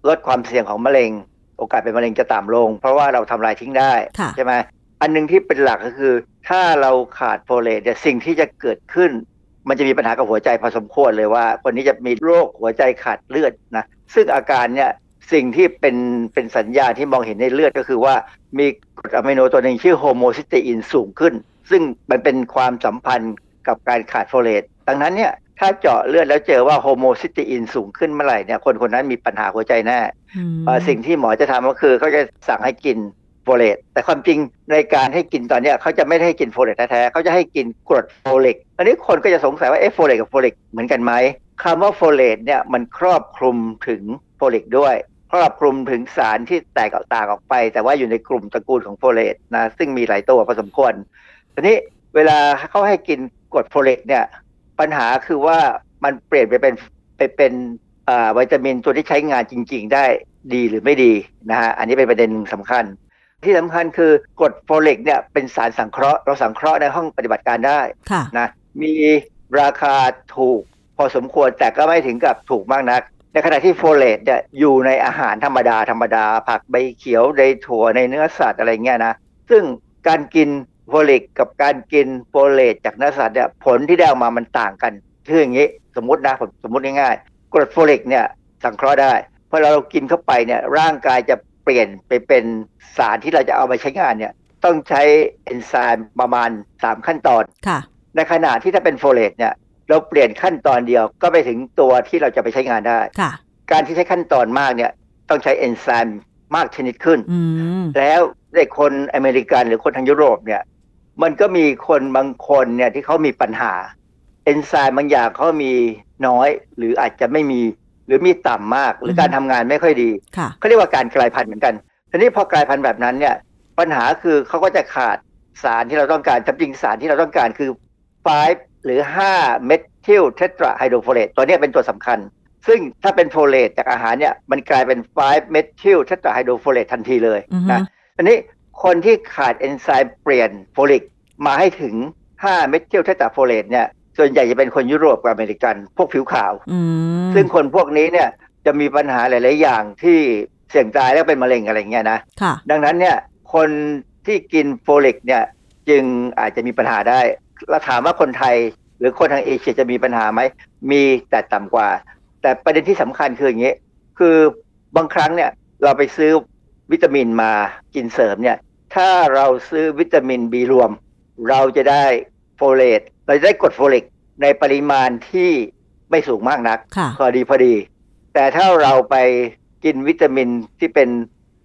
ลดความเสี่ยงของมะเร็ง โอกาสเป็นมะเร็งจะต่ำลง เพราะว่าเราทำลายทิ้งได้ค่ะใช่ไหมอันหนึ่งที่เป็นหลักก็คือ ถ้าเราขาดโฟเลตเนี่ยสิ่งที่จะเกิดขึ้น มันจะมีปัญหากับหัวใจพอสมควรเลยว่า คนนี้จะมีโรคหัวใจขาดเลือดนะ ซึ่งอาการเนี่ยสิ่งที่เป็นเป็นสัญญาณที่มองเห็นในเลือดก็คือว่ามีกรดอะมิโนตัวหนึ่งชื่อโฮโมซิสเตอินสูงขึ้น ซึ่งมันเป็นความสัมพันธ์กับการขาดโฟเลตดังนั้นเนี่ยถ้าเจาะเลือดแล้วเจอว่าโฮโมซิสเตอินสูงขึ้นเมื่อไหร่เนี่ยคนคนนั้นมีปัญหาหัวใจแน่เอ่อสิ่งที่หมอจะทำก็คือเขาจะสั่งให้กินโฟเลตแต่ความจริงในการให้กินตอนเนี้ยเขาจะไม่ได้ให้กินโฟเลตแท้ๆเขาจะให้กินกรดโฟลิกอันนี้คนก็จะสงสัยว่าเอ๊ะโฟเลตกับโฟลิกเหมือนกันไหม คำว่าโฟเลตเนี่ยมันครอบคลุมถึงโฟลิกด้วย ครอบคลุมถึงสารที่แตกต่างออกไป แต่ว่าอยู่ในกลุ่มตระกูลของโฟเลตนะซึ่งมีหลายตัวพอสมควรทีนี้เวลาเขาให้กินกรดโฟเลตเนี่ยปัญหาคือว่ามันเปลี่ยนไปเป็นไปเป็นอ่าวิตามินตัวที่ใช้งานจริง ๆ ได้ดีหรือไม่ดีนะฮะอันนี้เป็นประเด็นสำคัญ ที่สำคัญคือกรดโฟลิกเนี่ยเป็นสารสังเคราะห์เราสังเคราะห์ในห้องปฏิบัติการได้ค่ะนะมีราคาถูก พอสมควรแต่ก็ไม่ถึงกับถูกมากนัก ในขณะที่โฟเลตเนี่ยอยู่ในอาหารธรรมดาธรรมดา ผักใบเขียวในถั่วในเนื้อสัตว์อะไรเงี้ยนะ ซึ่งการกินโฟลิกกับการกินโฟเลตจากเนื้อสัตว์เนี่ยผลที่ได้ออกมามันต่างกันคืออย่างนี้สมมตินะผมสมมติง่ายๆกรดโฟลิกเนี่ยสังเคราะห์ได้พอเรากินเข้าไปเนี่ยร่างกายจะเปลี่ยนไปเป็นสารที่เราจะเอามาใช้งานเนี่ยต้องใช้เอนไซม์ประมาณ 3 ขั้นตอนค่ะในขณะที่ถ้าเป็นโฟเลตเนี่ย เราเปลี่ยนขั้นตอนเดียวก็ไปถึงตัวที่เราจะไปใช้งานได้ค่ะการที่ใช้ขั้นตอนมากเนี่ยต้องใช้เอนไซม์มากชนิดขึ้นอืมแล้วในคนอเมริกันหรือคนทางยุโรปเนี่ย มันก็มีคนบางคนเนี่ยที่เขามีปัญหา เอนไซม์บางอย่างเขามีน้อย หรืออาจจะไม่มีหรือมีต่ำมาก หรือการทำงานไม่ค่อยดีค่ะเขาเรียกว่าการกลายพันธุ์เหมือนกันทีนี้พอกลายพันธุ์แบบนั้นเนี่ย ปัญหาคือเขาก็จะขาดสารที่เราต้องการจริงๆสารที่เราต้องการคือ5 หรือ 5 methyltetrahydrofolate ตัวเนี้ยเป็นตัวสำคัญ ซึ่งถ้าเป็นโฟเลตจากอาหารเนี่ยมันกลายเป็น 5 methyltetrahydrofolate ทันทีเลยอือฮึนะอันนี้คนที่ขาดเอนไซม์เปลี่ยนโฟลิกมาให้ถึง 5 methyltetrafolate เนี่ยส่วนใหญ่จะเป็นคนยุโรปกับอเมริกัน พวกผิวขาวอืมซึ่งคนพวกนี้เนี่ยจะมีปัญหาหลาย ๆ อย่างที่เสี่ยงตายแล้วเป็นมะเร็งอะไรเงี้ยนะค่ะดังนั้นเนี่ยคนที่กินโฟลิกเนี่ยจึงอาจจะมีปัญหาได้เราถามว่าคนไทย หรือคนทางเอเชียจะมีปัญหาไหม มีแต่ต่ำกว่า แต่ประเด็นที่สำคัญคืออย่างนี้ คือบางครั้งเนี่ยเราไปซื้อวิตามินมากินเสริมเนี่ย ถ้าเราซื้อวิตามินบีรวม เราจะได้โฟเลตเราจะได้กรดโฟลิกในปริมาณที่ไม่สูงมากนักค่ะพอดีพอดี แต่ถ้าเราไปกินวิตามินที่เป็น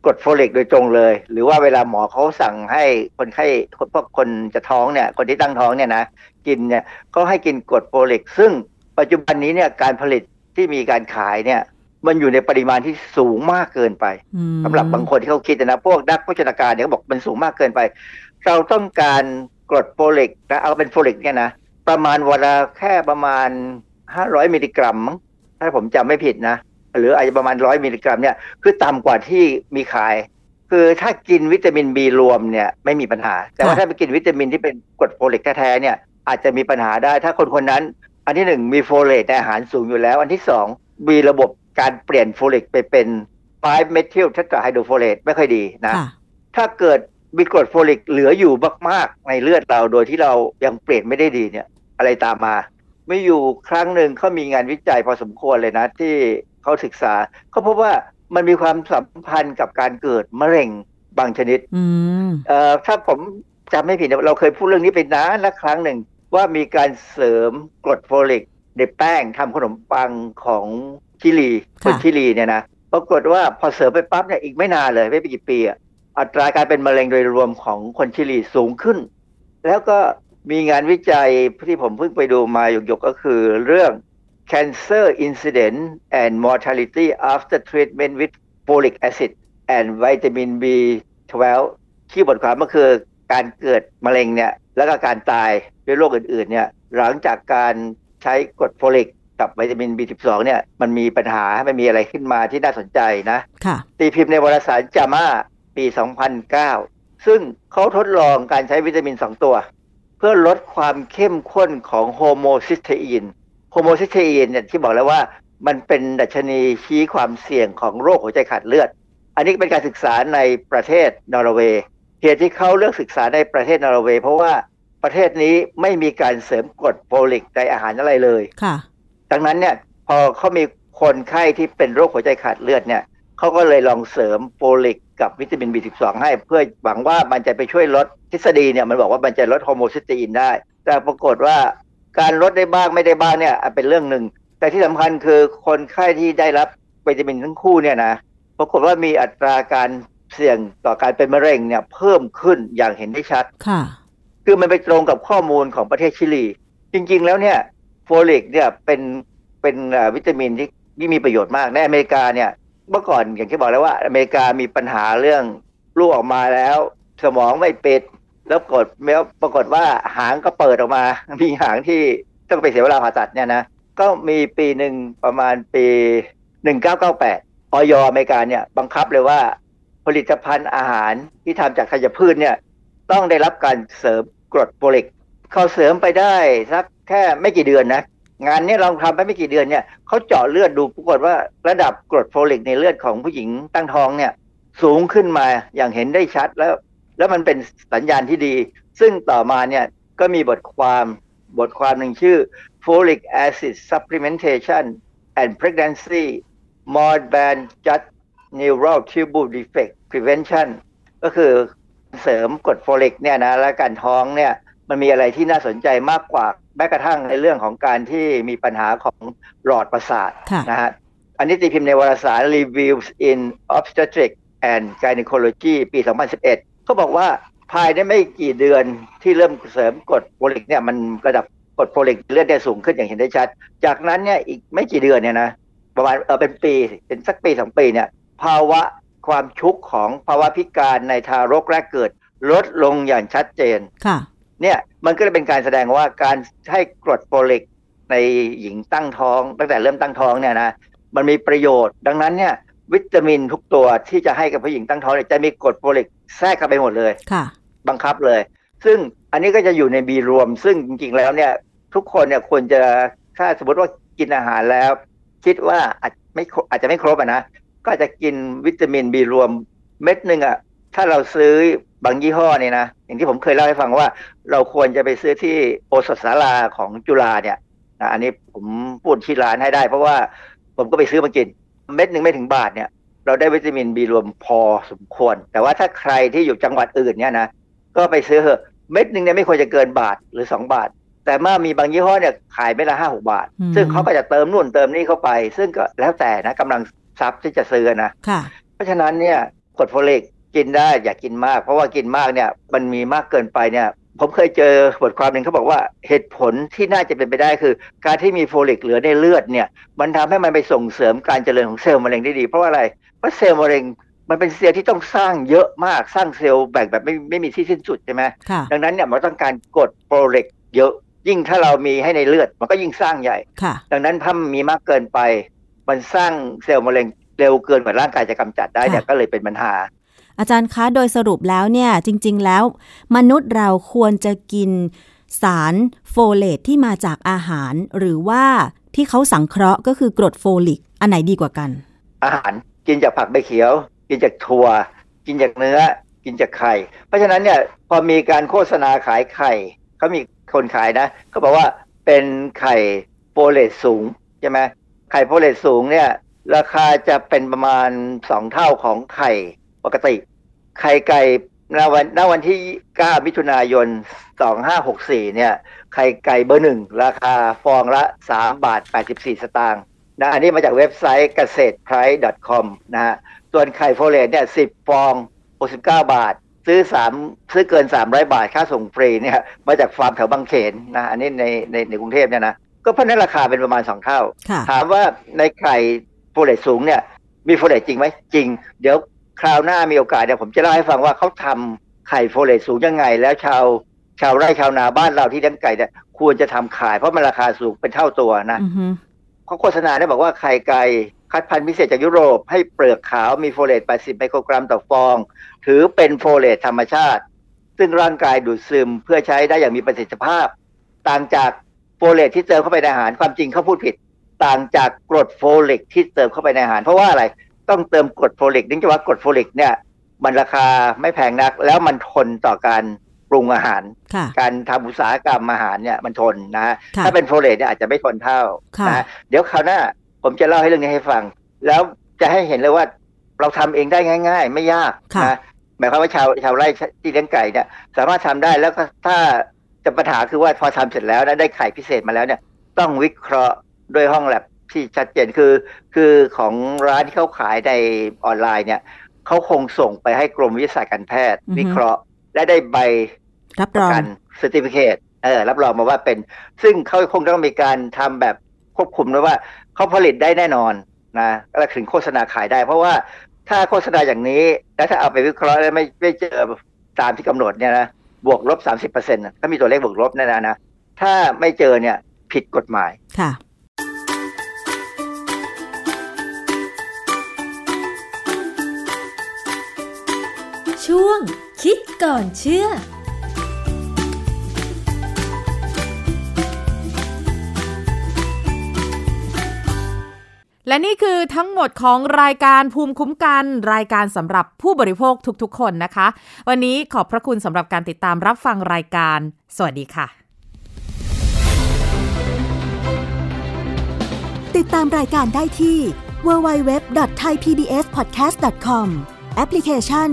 กรดโฟลิกโดยตรงเลย หรือว่าเวลาหมอเขาสั่งให้คนไข้คนพวกคนจะท้องเนี่ยคนที่ตั้งท้องเนี่ยนะกินเนี่ยก็ให้กินกรดโฟลิกซึ่งปัจจุบันนี้เนี่ยการผลิตที่มีการขายเนี่ยมันอยู่ในปริมาณที่สูงมากเกินไปอืมสำหรับบางคนที่เขาคิดนะพวกนักโภชนาการเนี่ยเขาบอกมันสูงมากเกินไป เราต้องการกรดโฟลิกนะเอาเป็นโฟลิกเนี่ยนะประมาณวันละแค่ประมาณ 500 มิลลิกรัมมั้งถ้าผมจำไม่ผิดนะ หรืออาจจะประมาณร้อยมิลลิกรัมเนี่ยคือต่ำกว่าที่มีขาย คือถ้ากินวิตามินบีรวมเนี่ยไม่มีปัญหา แต่ว่าถ้าไปกินวิตามินที่เป็นกรดโฟลิกแท้ๆเนี่ยอาจจะมีปัญหาได้ ถ้าคนคนนั้น อันที่หนึ่งมีโฟเลตในอาหารสูงอยู่แล้ว อันที่สองมีระบบการเปลี่ยนโฟลิกไปเป็น5 methyltetrahydrofolate ไม่ค่อยดีนะค่ะถ้าเกิดมีกรดโฟลิกเหลืออยู่มากๆ ในเลือดเราโดยที่เรายังเปลี่ยนไม่ได้ดีเนี่ย อะไรตามมา มีอยู่ครั้งหนึ่งเขามีงานวิจัยพอสมควรเลยนะ ที่ เขาศึกษาเขาพบว่ามันมีความสัมพันธ์กับการเกิดมะเร็งบางชนิดอืมเอ่อถ้าผมจำไม่ผิดนะเราเคยพูดเรื่องนี้ไปนานแล้วครั้งหนึ่ง ว่ามีการเสริมกรดโฟลิกในแป้งทำขนมปังของชิลีคนชิลีเนี่ยนะปรากฏว่าพอเสริมไปปั๊บเนี่ยอีกไม่นานเลยไม่กี่ปีอะอัตราการเป็นมะเร็งโดยรวมของคนชิลีสูงขึ้น แล้วก็มีงานวิจัยที่ผมเพิ่งไปดูมาหยกๆก็คือเรื่อง cancer incident and mortality after treatment with folic acid and vitamin B12 ที่บทความก็คือการเกิดมะเร็งเนี่ยแล้วก็การตายด้วยโรคอื่นๆเนี่ยหลังจากการใช้กรดโฟลิกกับวิตามิน B12 เนี่ยมันมีปัญหามันมีอะไรขึ้นมาที่น่าสนใจนะค่ะตีพิมพ์ในวารสาร JAMA ปี 2009 ซึ่งเขาทดลองการใช้วิตามิน 2 ตัว เพื่อลดความเข้มข้นของโฮโมซิสเทอีน homocysteine เนี่ยที่บอกแล้วว่ามันเป็นดัชนีชี้ความเสี่ยงของโรคหัวใจขาดเลือด อันนี้เป็นการศึกษาในประเทศนอร์เวย์เหตุที่เขาเลือกศึกษาในประเทศนอร์เวย์เพราะว่าประเทศนี้ไม่มีการเสริมกรดโฟลิกในอาหารอะไรเลยค่ะ ดังนั้นเนี่ยพอเขามีคนไข้ที่เป็นโรคหัวใจขาดเลือดเนี่ยเขาก็เลยลองเสริมโฟลิกกับวิตามิน B12 ให้เพื่อหวังว่ามันจะไปช่วยลดทฤษฎีเนี่ยมันบอกว่ามันจะลด homocysteine ได้ แต่ปรากฏว่า การลดได้บ้างไม่ได้บ้างเนี่ยเป็นเรื่องหนึ่ง แต่ที่สำคัญคือคนไข้ที่ได้รับวิตามินทั้งคู่เนี่ยนะปรากฏว่ามีอัตราการเสี่ยงต่อการเป็นมะเร็งเนี่ยเพิ่มขึ้นอย่างเห็นได้ชัดค่ะ คือมันไปตรงกับข้อมูลของประเทศชิลี จริง ๆ แล้วเนี่ยโฟลิกเนี่ยเป็นเป็นเอ่อวิตามินที่ที่มีประโยชน์มากในอเมริกาเนี่ยเมื่อก่อนอย่างที่บอกแล้วว่า อเมริกามีปัญหาเรื่องลูกออกมาแล้ว สมองไม่ปิด แล้วกดแล้วปรากฏว่าหางก็เปิดออกมา มีหางที่ต้องไปเสียเวลาผ่าตัดเนี่ยนะก็มีปีหนึ่งประมาณปี 1998ออยอเมริกาเนี่ยบังคับเลยว่าผลิตภัณฑ์อาหารที่ทำจากธัญพืชเนี่ยต้องได้รับการเสริมกรดโฟลิกเขาเสริมไปได้สักแค่ไม่กี่เดือนนะงานนี้ลองทำไปไม่กี่เดือนเนี่ยเขาเจาะเลือดดูปรากฏว่าระดับกรดโฟลิกในเลือดของผู้หญิงตั้งท้องเนี่ยสูงขึ้นมาอย่างเห็นได้ชัดแล้ว แล้วมันเป็นสัญญาณที่ดี ซึ่งต่อมาเนี่ยก็มีบทความบทความหนึ่งชื่อ folic acid supplementation and pregnancy more than just neural tube defect prevention ก็คือเสริมกรดโฟลิกเนี่ยนะและการท้องเนี่ยมันมีอะไรที่น่าสนใจมากกว่าแม้กระทั่งในเรื่องของการที่มีปัญหาของหลอดประสาทค่ะนะฮะอันนี้ตีพิมพ์ในวารสาร Reviews in Obstetrics and Gynecology ปี 2011 เขาบอกว่าภายในไม่กี่เดือนที่เริ่มเสริมกรดโฟลิกเนี่ยมันระดับกรดโฟลิกเลือดได้สูงขึ้นอย่างเห็นได้ชัด จากนั้นเนี่ยอีกไม่กี่เดือนเนี่ยนะประมาณเออเป็นปีเป็นสักปีสองปีเนี่ยภาวะความชุกของภาวะพิการในทารกแรกเกิด ลดลงอย่างชัดเจนค่ะเนี่ยมันก็เลยเป็นการแสดงว่าการให้กรดโฟลิกในหญิงตั้งท้อง ตั้งแต่เริ่มตั้งท้องเนี่ยนะมันมีประโยชน์ ดังนั้นเนี่ย วิตามินทุกตัวที่จะให้กับผู้หญิงตั้งท้องเนี่ยจะมีกรดโฟลิกแทรกเข้าไปหมดเลยค่ะ บังคับเลย ซึ่งอันนี้ก็จะอยู่ในบีรวม ซึ่งจริงๆแล้วเนี่ย ทุกคนเนี่ยควรจะถ้าสมมติว่ากินอาหารแล้ว คิดว่าอาจไม่ครบอาจจะไม่ครบอะนะก็อาจจะกินวิตามินบีรวมเม็ดหนึ่งอะถ้าเราซื้อบางยี่ห้อเนี่ยนะอย่างที่ผมเคยเล่าให้ฟังว่า เราควรจะไปซื้อที่โอสถสาราของจุฬาเนี่ยนะอันนี้ผมพูดที่ร้านให้ได้ เพราะว่าผมก็ไปซื้อมากิน เม็ดหนึ่งไม่ถึงบาทเนี่ย เราได้วิตามินบีรวมพอสมควร แต่ว่าถ้าใครที่อยู่จังหวัดอื่นเนี่ยนะก็ไปซื้อเถอะเม็ดหนึ่งเนี่ยไม่ควรจะเกินบาทหรือ2บาท แต่เมื่อมีบางยี่ห้อเนี่ยขายเม็ดละห้าหกบาทอืมซึ่งเขาก็จะเติมนู่นเติมนี่เข้าไป ซึ่งก็แล้วแต่นะกำลังทรัพย์ที่จะซื้อนะค่ะเพราะฉะนั้นเนี่ยกรดโฟลิกกินได้อย่ากินมาก เพราะว่ากินมากเนี่ยมันมีมากเกินไปเนี่ย ผมเคยเจอบทความหนึ่งเขาบอกว่าเหตุผลที่น่าจะเป็นไปได้คือ การที่มีโฟลิกเหลือในเลือดเนี่ย มันทำให้มันไปส่งเสริมการเจริญของเซลล์มะเร็งได้ดี เพราะว่าอะไรเพราะเซลล์มะเร็งมันเป็นเซลล์ที่ต้องสร้างเยอะมากสร้างเซลล์แบ่งแบบไม่ไม่มีที่สิ้นสุดใช่ไหมค่ะดังนั้นเนี่ยมันต้องการกรดโฟลิกเยอะ ยิ่งถ้าเรามีให้ในเลือดมันก็ยิ่งสร้างใหญ่ค่ะดังนั้นถ้ามันมีมากเกินไป มันสร้างเซลล์มะเร็งเร็วเกินกว่าร่างกายจะกำจัดได้เนี่ยค่ะก็เลยเป็นปัญหา อาจารย์คะโดยสรุปแล้วเนี่ยจริง ๆ แล้ว มนุษย์เราควรจะกินสารโฟเลตที่มาจากอาหาร หรือว่าที่เขาสังเคราะห์ก็คือกรดโฟลิก อันไหนดีกว่ากัน อาหารกินจากผักใบเขียว กินจากถั่ว กินจากเนื้อ กินจากไข่ เพราะฉะนั้นเนี่ยพอมีการโฆษณาขายไข่เขามีคนขายนะเขาบอกว่าเป็นไข่โฟเลตสูงใช่ไหมไข่โฟเลตสูงเนี่ยราคาจะเป็นประมาณสองเท่าของไข่ ปกติ ไข่ไก่ณวันณวันที่ 9 มิถุนายน 2564 เนี่ย ไข่ไก่เบอร์หนึ่งราคาฟองละ 3 บาท 84 สตางค์นะอันนี้มาจากเว็บไซต์เกษตร price com นะฮะส่วนไข่โฟเลตเนี่ย 10 ฟอง 69 บาท ซื้อ 3 ซื้อเกิน 300 บาท ค่าส่งฟรีเนี่ย มาจากฟาร์มแถวบางเขนนะอันนี้ในในในกรุงเทพเนี่ยนะ ก็เพราะฉะนั้นราคาเป็นประมาณ 2 เท่าค่ะถามว่าในไข่โฟเลตสูงเนี่ยมีโฟเลตจริงไหมจริง เดี๋ยว คราวหน้ามีโอกาสเดี๋ยวผมจะเล่าให้ฟังว่าเขาทำไข่โฟเลตสูงยังไง แล้วชาวชาวไร่ชาวนาบ้านเราที่เลี้ยงไก่เนี่ยควรจะทำขายเพราะมันราคาสูงเป็นเท่าตัวนะอือฮึเขาโฆษณาได้บอกว่าไข่ไก่คัดพันธุ์พิเศษจากยุโรป ให้เปลือกขาวมีโฟเลต 80 ไมโครกรัมต่อฟอง ถือเป็นโฟเลตธรรมชาติ ซึ่งร่างกายดูดซึมเพื่อใช้ได้อย่างมีประสิทธิภาพ ต่างจากโฟเลตที่เติมเข้าไปในอาหารความจริงเขาพูดผิด ต่างจากกรดโฟลิกที่เติมเข้าไปในอาหาร เพราะว่าอะไร ต้องเติมกรดโฟลิกเนื่องจากว่ากรดโฟลิกเนี่ย มันราคาไม่แพงนัก แล้วมันทนต่อการปรุงอาหารค่ะการทำอุตสาหกรรมอาหารเนี่ยมันทนนะค่ะถ้าเป็นโฟเลตเนี่ยอาจจะไม่ทนเท่าค่ะนะเดี๋ยวคราวหน้าผมจะเล่าให้เรื่องนี้ให้ฟัง แล้วจะให้เห็นเลยว่าเราทำเองได้ง่าย ๆ ไม่ยากค่ะนะหมายความว่าชาวชาวไร่ที่เลี้ยงไก่เนี่ยสามารถทำได้แล้วก็ถ้าจะปัญหาคือว่าพอทำเสร็จแล้วนะได้ไข่พิเศษมาแล้วเนี่ย ต้องวิเคราะห์ด้วยห้องแลบ ที่ชัดเจนคือคือของร้านที่เขาขายในออนไลน์เนี่ยเขาคงส่งไปให้กรมวิทยาศาสตร์การแพทย์อือฮึวิเคราะห์ และได้ใบรับปรระองกัน certificate เออรับรองมาว่าเป็น ซึ่งเขาคงต้องมีการทำแบบควบคุมด้วยว่าเขาผลิตได้แน่นอนนะแล้วถึงโฆษณาขายได้ เพราะว่าถ้าโฆษณาอย่างนี้ แล้วถ้าเอาไปวิเคราะห์แล้วไม่ไม่เจอตามที่กำหนดเนี่ยนะบวกลบสามสิบเปอร์เซ็นต์ถ้ามีตัวเลขบวกลบแน่นะนะถ้าไม่เจอเนี่ยผิดกฎหมายค่ะ ช่วง คิดก่อนเชื่อและนี่คือทั้งหมดของรายการภูมิคุ้มกัน รายการสำหรับผู้บริโภคทุกๆ คนนะคะ วันนี้ขอบพระคุณสำหรับการติดตามรับฟังรายการ สวัสดีค่ะ ติดตามรายการได้ที่ www.thaipbspodcast.com แอปพลิเคชัน